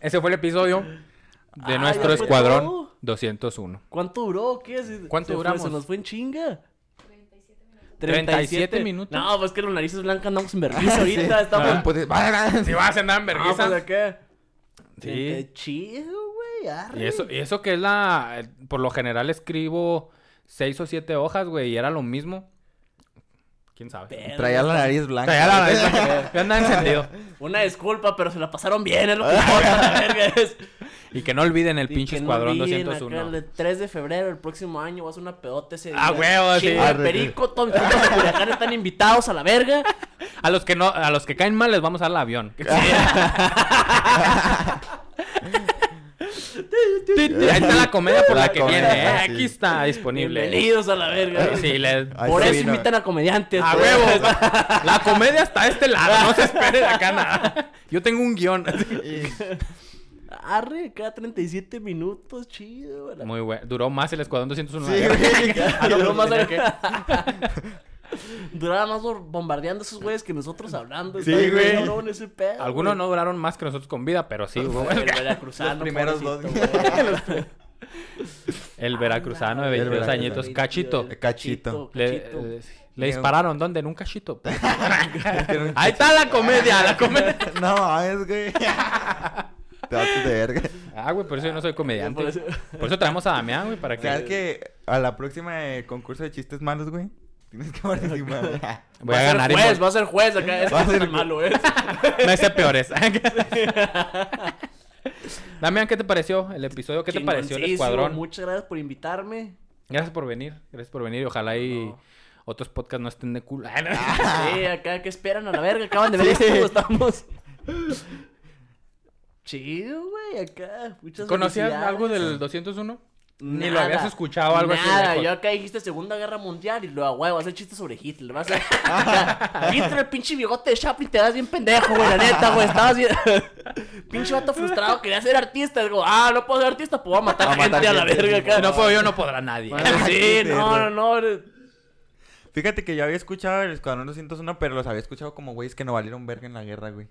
Ese fue el episodio de Ah, nuestro ¿ya fue escuadrón todo? 201. ¿Cuánto duró? ¿Qué es? ¿Cuánto fue- duramos? se nos fue en chinga. 37 minutos. No, pues que los narices blancas andamos en vergüenza *laughs* ahorita. Estamos. Ah, pues, vale, Si vas a andar en Ah, vergüenza. pues acá. Sí. Qué chido, güey. arre. Y eso, y eso que es la. Por lo general escribo seis o siete hojas, güey, y era lo mismo. ¿Quién sabe? Traía la nariz blanca. Traía la nariz *laughs* blanca. Ya andaba encendido. Una disculpa, pero se la pasaron bien, es lo que importa, *laughs* la verga. Es. Y que no olviden el Y pinche no escuadrón olviden 201. acá El 3 de febrero del próximo año va a ser una pedota ese día. Ah, huevo, sí. Arre, perico, todos de Culiacán están invitados a la verga. *laughs* A los que no, a los que caen mal les vamos a dar el avión. *laughs* *laughs* Ahí está la comedia por la, La que comedia, viene, ¿eh? sí. Aquí está disponible. Bienvenidos a la verga. Sí, le- Ahí Por eso vino. invitan a comediantes. A güey. huevo. La comedia está a este lado, no se espere de acá nada. Yo tengo un guion. Arre, cada 37 minutos, chido. güey. Muy bueno. Duró más el Escuadrón 201. Sí, güey. *laughs* Ah, no, Duró más más *laughs* acá. Duraba más bombardeando a esos güeyes que nosotros hablando. Sí, güey. cabrón ese pedo, Algunos güey. no duraron más que nosotros con vida, pero sí. El veracruzano, *laughs* Los primeros dos. El veracruzano de Ah, 22 veracruzano. añitos, cachito. Cachito. Le, Cachito. eh, le dispararon, ¿dónde? En un cachito. Ahí está la comedia, la comedia. No, es güey. Te vas de verga. Ah, güey, por eso yo no soy comediante. Por eso- Por eso traemos a Damián, güey, para que... ¿Sabes que a la próxima eh, concurso de chistes malos, güey? Tienes que participar. *laughs* Voy va a ser ganar y juez, va a ser juez acá. Es Va a ser malo, ¿eh? Me sé peores. *laughs* *laughs* Damián, ¿qué te pareció el episodio? ¿Qué te pareció el escuadrón? Muchas gracias por invitarme. Gracias por venir. Gracias por venir. y Ojalá y No. otros podcasts no estén de culo. Sí, acá que esperan a la verga. Acaban de ver esto, estamos. Chido, güey, acá. Muchas ¿Conocías algo del 201? Ni lo Nada, habías escuchado algo así. Nada, yo acá dijiste Segunda Guerra Mundial y luego, güey, vas a hacer chistes sobre Hitler. Vas a... *laughs* Hitler, el pinche bigote de Chaplin, te das bien pendejo, güey, la neta, güey. Estabas bien... *laughs* pinche vato frustrado, quería ser artista. Digo, ah, no puedo ser artista, pues voy a matar A gente a la verga acá. Si no puedo yo, no podrá nadie. Bueno, *laughs* sí, no, no, no. Fíjate que yo había escuchado el Escuadrón 201, pero los había escuchado como güeyes que no valieron verga en la guerra, güey.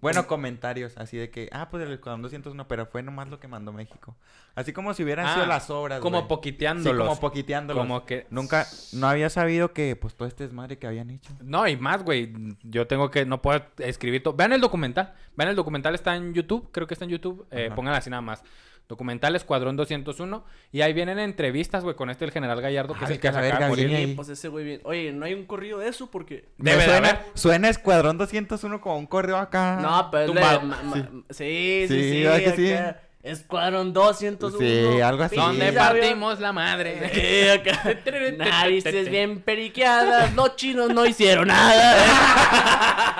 Bueno, comentarios, así de que, ah, pues el Escuadrón 201, pero fue nomás lo que mandó México. Así como si hubieran Ah, sido las obras, Como. Sí, poquiteándolos. como poquiteándolos. Como que... Nunca, no había sabido que, pues, todo este desmadre que habían hecho. No, y más, güey. Yo tengo que... No puedo escribir todo. Vean el documental. Vean el documental. Está en YouTube. Creo que está en YouTube. Eh, Ajá. pónganlo así nada más. Documental Escuadrón 201. Y ahí vienen entrevistas, güey, con este el general Gallardo, que Ah, es el que se acaba de morir. Sí, pues ese güey bien. Oye, ¿no hay un corrido de eso? Porque... Debe de suena, haber. suena Escuadrón 201 como un correo acá. No, pero es tumbado. de- ma- ma- sí, sí, Sí, sí. ¿verdad que sí? acá. Escuadrón 201. Sí, algo así. Donde partimos la madre. Sí, acá. *laughs* Narices bien periqueadas, los chinos no hicieron nada. *laughs*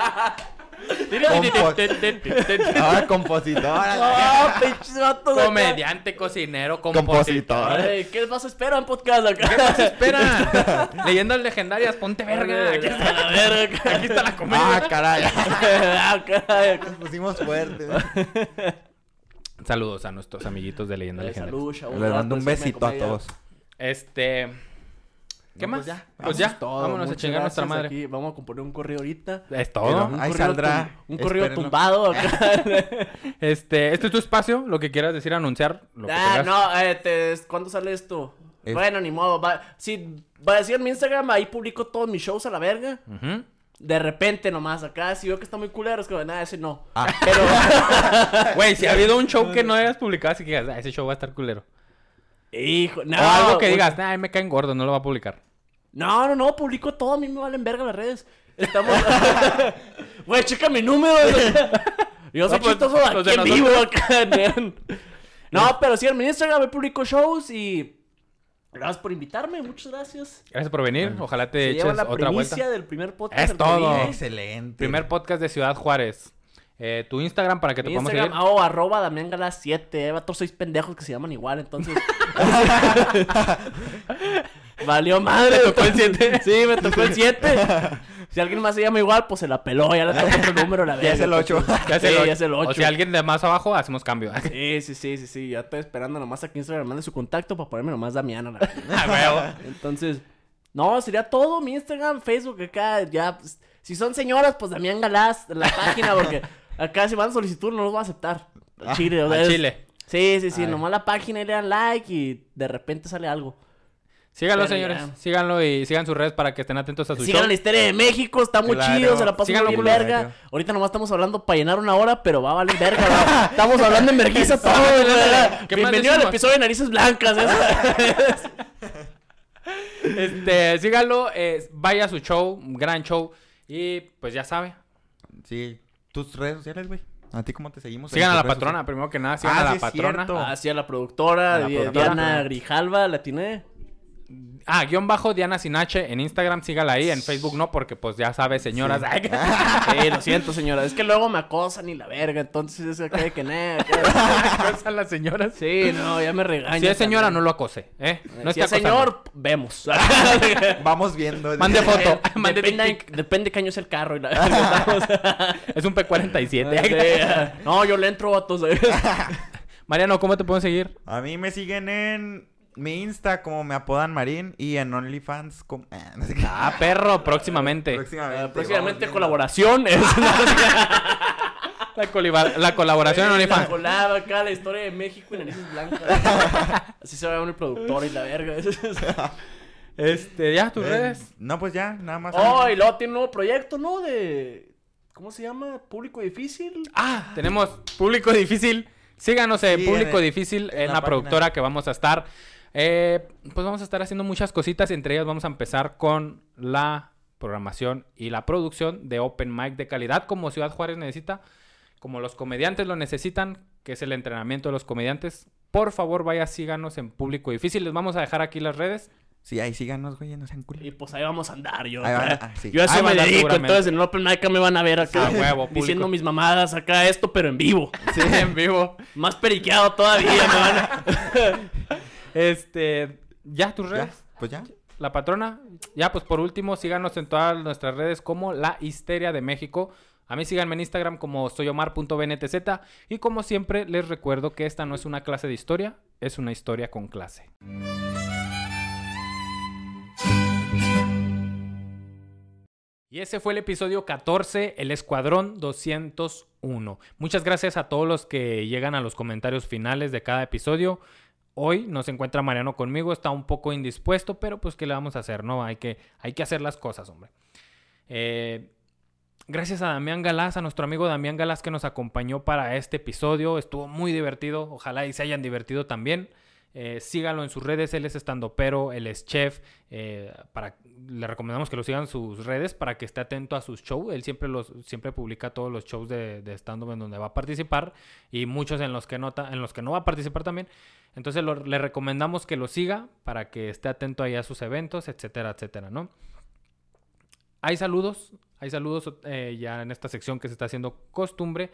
Ahora *laughs* compositora. No, pinches vatos. acá. Comediante, cocinero, compositor. ¿Qué más esperan podcast acá? ¿Qué más esperan? *laughs* Leyendas legendarias, ponte verga. Aquí está, A ver, acá. aquí está la comedia. Ah, caray. *laughs* Ah, caray. Nos pusimos fuertes. Saludos a nuestros amiguitos de Leyendas Legendarias. Salud, chavos. Les mando un besito a todos. Este. ¿Qué No, más? pues ya. Pues ya, todo. vámonos a chingar a nuestra madre. aquí. Vamos a componer un correo ahorita. Es todo. Un Ahí saldrá. Un corrido Espérenlo. tumbado acá. *laughs* Este, este es tu espacio, lo que quieras decir, anunciar. Lo Ah, no, eh, te- ¿cuándo sale esto? Es- Bueno, ni modo. Va, si va a decir en mi Instagram, ahí publico todos mis shows a la verga. De repente nomás, acá si veo que está muy culero, es que nada, ese no. Ah. Pero, *laughs* Güey, si ha habido un show *laughs* que no hayas publicado, así que digas, "Ah, ese show va a estar culero. Hijo, no. o algo que güey. digas, ay, me caen gordos, no lo va a publicar. No, no, no, publico todo, a mí me valen verga las redes. Estamos. *laughs* *laughs* Güey, checa mi número. *laughs* Yo soy No, pues, chistoso los aquí de en vivo nosotros. acá. nean. No, pero sí, en mi Instagram me publico shows y. Gracias por invitarme, muchas gracias. Gracias por venir. Ojalá te Se eches lleva la otra primicia vuelta. del primer podcast. Es todo. Excelente. Primer podcast de Ciudad Juárez. Eh, tu Instagram para que te Mi podamos Instagram, seguir. oh, arroba Damián Galás 7. Eh, vatos, sois pendejos que se llaman igual, entonces. *laughs* Valió madre. ¿Te tocó el 7? *laughs* Sí, me tocó el 7. Si alguien más se llama igual, pues se la peló. Ya le tocó otro número, la Ya verga. es el 8. Ya es el Sí, ocho. ya es el O ocho. si alguien de más abajo, hacemos cambio. Sí, sí, sí, sí, sí. Ya estoy esperando nomás aquí en Instagram. Mande su contacto para ponerme nomás Damián. a la-. *laughs* Entonces, no, sería todo. Mi Instagram, Facebook, acá ya. pues, si son señoras, pues Damián Galás, la página, porque acá si van solicitud no los voy a aceptar. Ah, Chile, o sea, Al es- Chile. Sí, sí, sí, nomás la página y le dan like y de repente sale algo. Síganlo, Pero señores. ya. Síganlo y sigan sus redes para que estén atentos a su Sigan show. la historia de México, está muy Claro. chido, se la pasan Síganlo, muy verga. Claro. Ahorita nomás estamos hablando para llenar una hora, pero va a valer verga. va. *laughs* Estamos hablando en vergüenza todo, ¿verdad? ¿Qué más Bienvenido al episodio de Narices Blancas. ¿eh? *laughs* Este, síganlo. eh, vaya a su show, un gran show. Y pues ya sabe. Sí. Tus redes sociales, güey. ¿A ti cómo te seguimos? Sigan a la patrona, primero que nada. Sigan Ah, a la sí patrona. cierto. Hacia la productora, A la productora. Diana Grijalva, la tiene. Ah, guion bajo Diana Sinache en Instagram, sígala ahí, en Facebook no, porque pues ya sabes, señoras. *laughs* ay, *laughs* Sí, lo siento, señora. Es que luego me acosan y la verga, entonces es acá de que nada. *laughs* acosan las señoras. Sí, no, ya me regañan. Si es señora, no lo acose, ¿eh? No si es señor, vemos. Vamos viendo. Mande foto. Mande depende, depende de qué año es el carro. Y la... Es un P47. Sí, no, yo le entro a todos. Mariano, ¿cómo te pueden seguir? A mí me siguen en mi Insta como me apodan Marín y en OnlyFans como... Ah, no sé qué. Ah, perro, próximamente. *laughs* Próximamente. Próximamente vamos viendo. colaboración. *laughs* Es La, la colaboración en La OnlyFans. colaba acá, la historia de México y narices blancas. *laughs* Así se va a llamar el productor y la verga. Este, ya, tus Eh, redes. No, pues ya, nada más. Oh, y luego tiene un nuevo proyecto, ¿no? De. ¿Cómo se llama? Público difícil. Ah, tenemos Público Difícil. Síganos en Sí, Público en el- Difícil, en en la la, productora que vamos a estar Eh, pues vamos a estar haciendo muchas cositas. Entre ellas vamos a empezar con la programación y la producción de Open Mic de calidad como Ciudad Juárez necesita, como los comediantes lo necesitan, que es el entrenamiento de los comediantes. Por favor, vaya, síganos en Público Difícil. Les vamos a dejar aquí las redes. Sí, ahí síganos, güey, no sean culo. Y pues ahí vamos a andar yo. Ahí ah, sí. Yo a eso Ahí me dedico, entonces en el Open Mic me van a ver acá. Huevo, público. diciendo mis mamadas acá, esto, pero en vivo. *laughs* Sí, en vivo. Más periqueado todavía, me van a... *laughs* Este, ya tus ¿Ya? redes. Pues ya. La patrona. Ya, pues por último, síganos en todas nuestras redes como La Histeria de México. A mí síganme en Instagram como soyomar.bntz. Y como siempre, les recuerdo que esta no es una clase de historia, es una historia con clase. Y ese fue el episodio 14, el Escuadrón 201. Muchas gracias a todos los que llegan a los comentarios finales de cada episodio. Hoy no se encuentra Mariano conmigo, está un poco indispuesto, pero pues ¿qué le vamos a hacer? No, hay que, hay que hacer las cosas, hombre. Eh, gracias a Damián Galás, a nuestro amigo Damián Galás que nos acompañó para este episodio. Estuvo muy divertido, ojalá y se hayan divertido también. Eh, síganlo en sus redes, él es estandopero, él es chef. eh, para, le recomendamos que lo sigan sus redes para que esté atento a sus shows. Él siempre, los, siempre publica todos los shows de, de stand-up en donde va a participar y muchos en los que, en los que no va a participar también. Entonces le recomendamos que lo siga para que esté atento ahí a sus eventos, etcétera, etcétera, ¿no? Hay saludos, hay saludos eh, ya en esta sección que se está haciendo costumbre.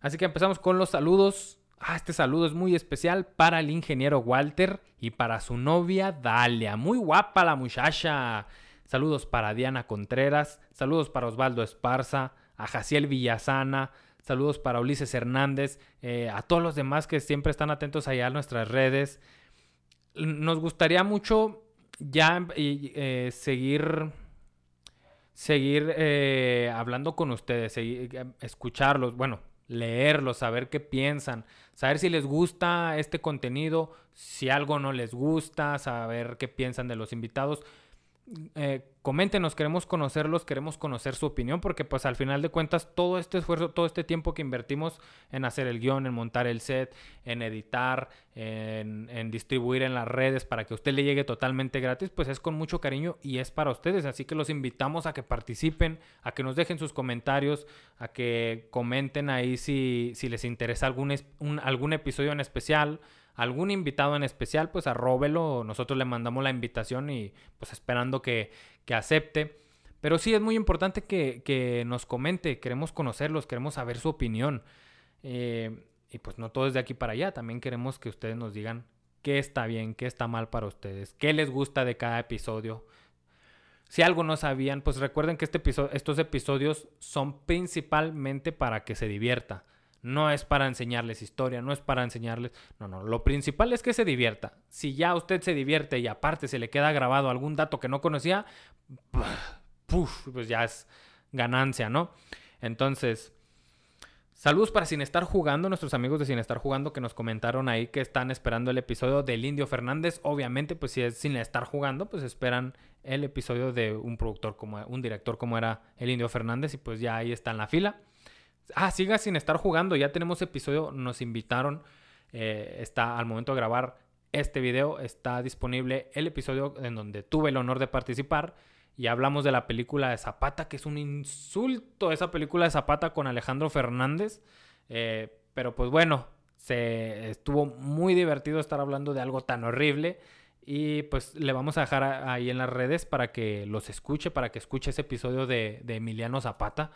Así que empezamos con los saludos. Ah, este saludo es muy especial para el ingeniero Walter y para su novia Dalia. Muy guapa la muchacha. Saludos para Diana Contreras. Saludos para Osvaldo Esparza. A Jaciel Villasana. Saludos para Ulises Hernández. eh, a todos los demás que siempre están atentos allá a nuestras redes. Nos gustaría mucho ya eh, seguir seguir eh, hablando con ustedes, seguir- escucharlos, bueno, leerlos, saber qué piensan, saber si les gusta este contenido, si algo no les gusta, saber qué piensan de los invitados. Eh, coméntenos, queremos conocerlos, queremos conocer su opinión, porque pues al final de cuentas todo este esfuerzo, todo este tiempo que invertimos en hacer el guion, en montar el set, en editar, en, distribuir en las redes para que a usted le llegue totalmente gratis, pues es con mucho cariño y es para ustedes. Así que los invitamos a que participen, a que nos dejen sus comentarios, a que comenten ahí si, si les interesa algún, algún episodio en especial, algún invitado en especial, pues arróbelo. Nosotros le mandamos la invitación y pues esperando que, que acepte. Pero sí es muy importante que, que nos comente, queremos conocerlos, queremos saber su opinión. Eh, y pues no todo es de aquí para allá, también queremos que ustedes nos digan qué está bien, qué está mal para ustedes, qué les gusta de cada episodio. Si algo no sabían, pues recuerden que este estos episodios son principalmente para que se divierta. No es para enseñarles historia, no es para enseñarles... No, no, lo principal es que se divierta. Si ya usted se divierte y aparte se le queda grabado algún dato que no conocía, pues ya es ganancia, ¿no? Entonces, saludos para Sin Estar Jugando, nuestros amigos de Sin Estar Jugando que nos comentaron ahí que están esperando el episodio del Indio Fernández. Obviamente, pues si es Sin Estar Jugando, pues esperan el episodio de un productor como un director como era el Indio Fernández y pues ya ahí está en la fila. Ah, siga sin estar jugando. Ya tenemos episodio. Nos invitaron. eh, está al momento de grabar este video. Está disponible el episodio en donde tuve el honor de participar. Y hablamos de la película de Zapata, que es un insulto esa película de Zapata con Alejandro Fernández. Eh, pero pues bueno, se estuvo muy divertido estar hablando de algo tan horrible. Y pues le vamos a dejar ahí en las redes para que los escuche, para que escuche ese episodio de, de Emiliano Zapata.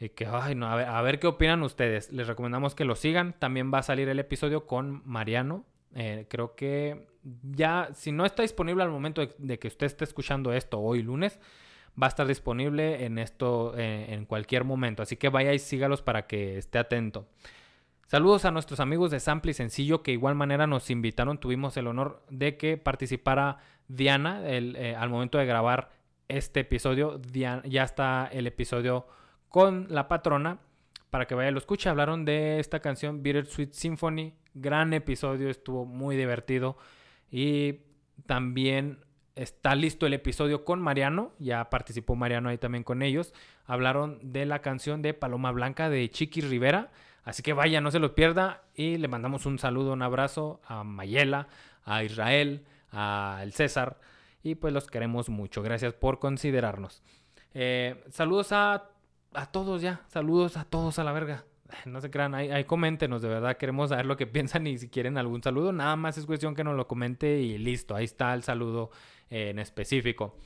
Y que, ay, no, a ver, a ver qué opinan ustedes. Les recomendamos que lo sigan. También va a salir el episodio con Mariano. Eh, creo que ya, si no está disponible al momento de, que usted esté escuchando esto hoy lunes, va a estar disponible en esto eh, en cualquier momento. Así que vaya y sígalos para que esté atento. Saludos a nuestros amigos de Sample y Sencillo que igual manera nos invitaron. Tuvimos el honor de que participara Diana el, eh, al momento de grabar este episodio. Diana- ya está el episodio con la patrona para que vaya lo escuche. Hablaron de esta canción Bitter Sweet Symphony. Gran episodio, estuvo muy divertido. Y también está listo el episodio con Mariano. Ya participó Mariano ahí también con ellos. Hablaron de la canción de Paloma Blanca de Chiqui Rivera. Así que vaya, no se lo pierda. Y le mandamos un saludo, un abrazo a Mayela, a Israel, a el César, y pues los queremos mucho. Gracias por considerarnos. Eh, saludos a, a todos ya, saludos a todos a la verga. No se crean, ahí, coméntenos, de verdad queremos saber lo que *laughs* piensan y si quieren algún saludo, nada más es cuestión que nos lo comente y listo, ahí está el saludo eh, en específico.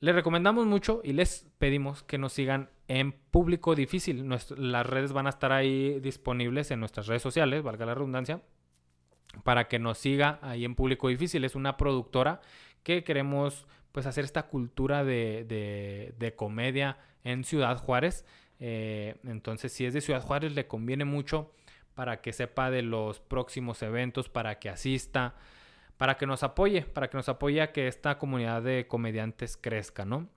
Les recomendamos mucho y les pedimos que nos sigan en Público Difícil. Nuestro- las redes van a estar ahí disponibles en nuestras redes sociales, valga la redundancia, para que nos siga ahí en Público Difícil. Es una productora que queremos pues hacer esta cultura de- de comedia en Ciudad Juárez. Eh, entonces, si es de Ciudad Juárez, le conviene mucho para que sepa de los próximos eventos, para que asista, para que nos apoye, para que nos apoye a que esta comunidad de comediantes crezca, ¿no?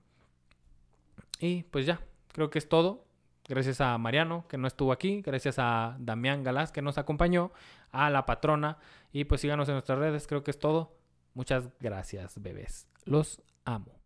Y pues ya, creo que es todo. Gracias a Mariano, que no estuvo aquí. Gracias a Damián Galás, que nos acompañó. A la patrona. Y pues síganos en nuestras redes. Creo que es todo. Muchas gracias, bebés. Los amo.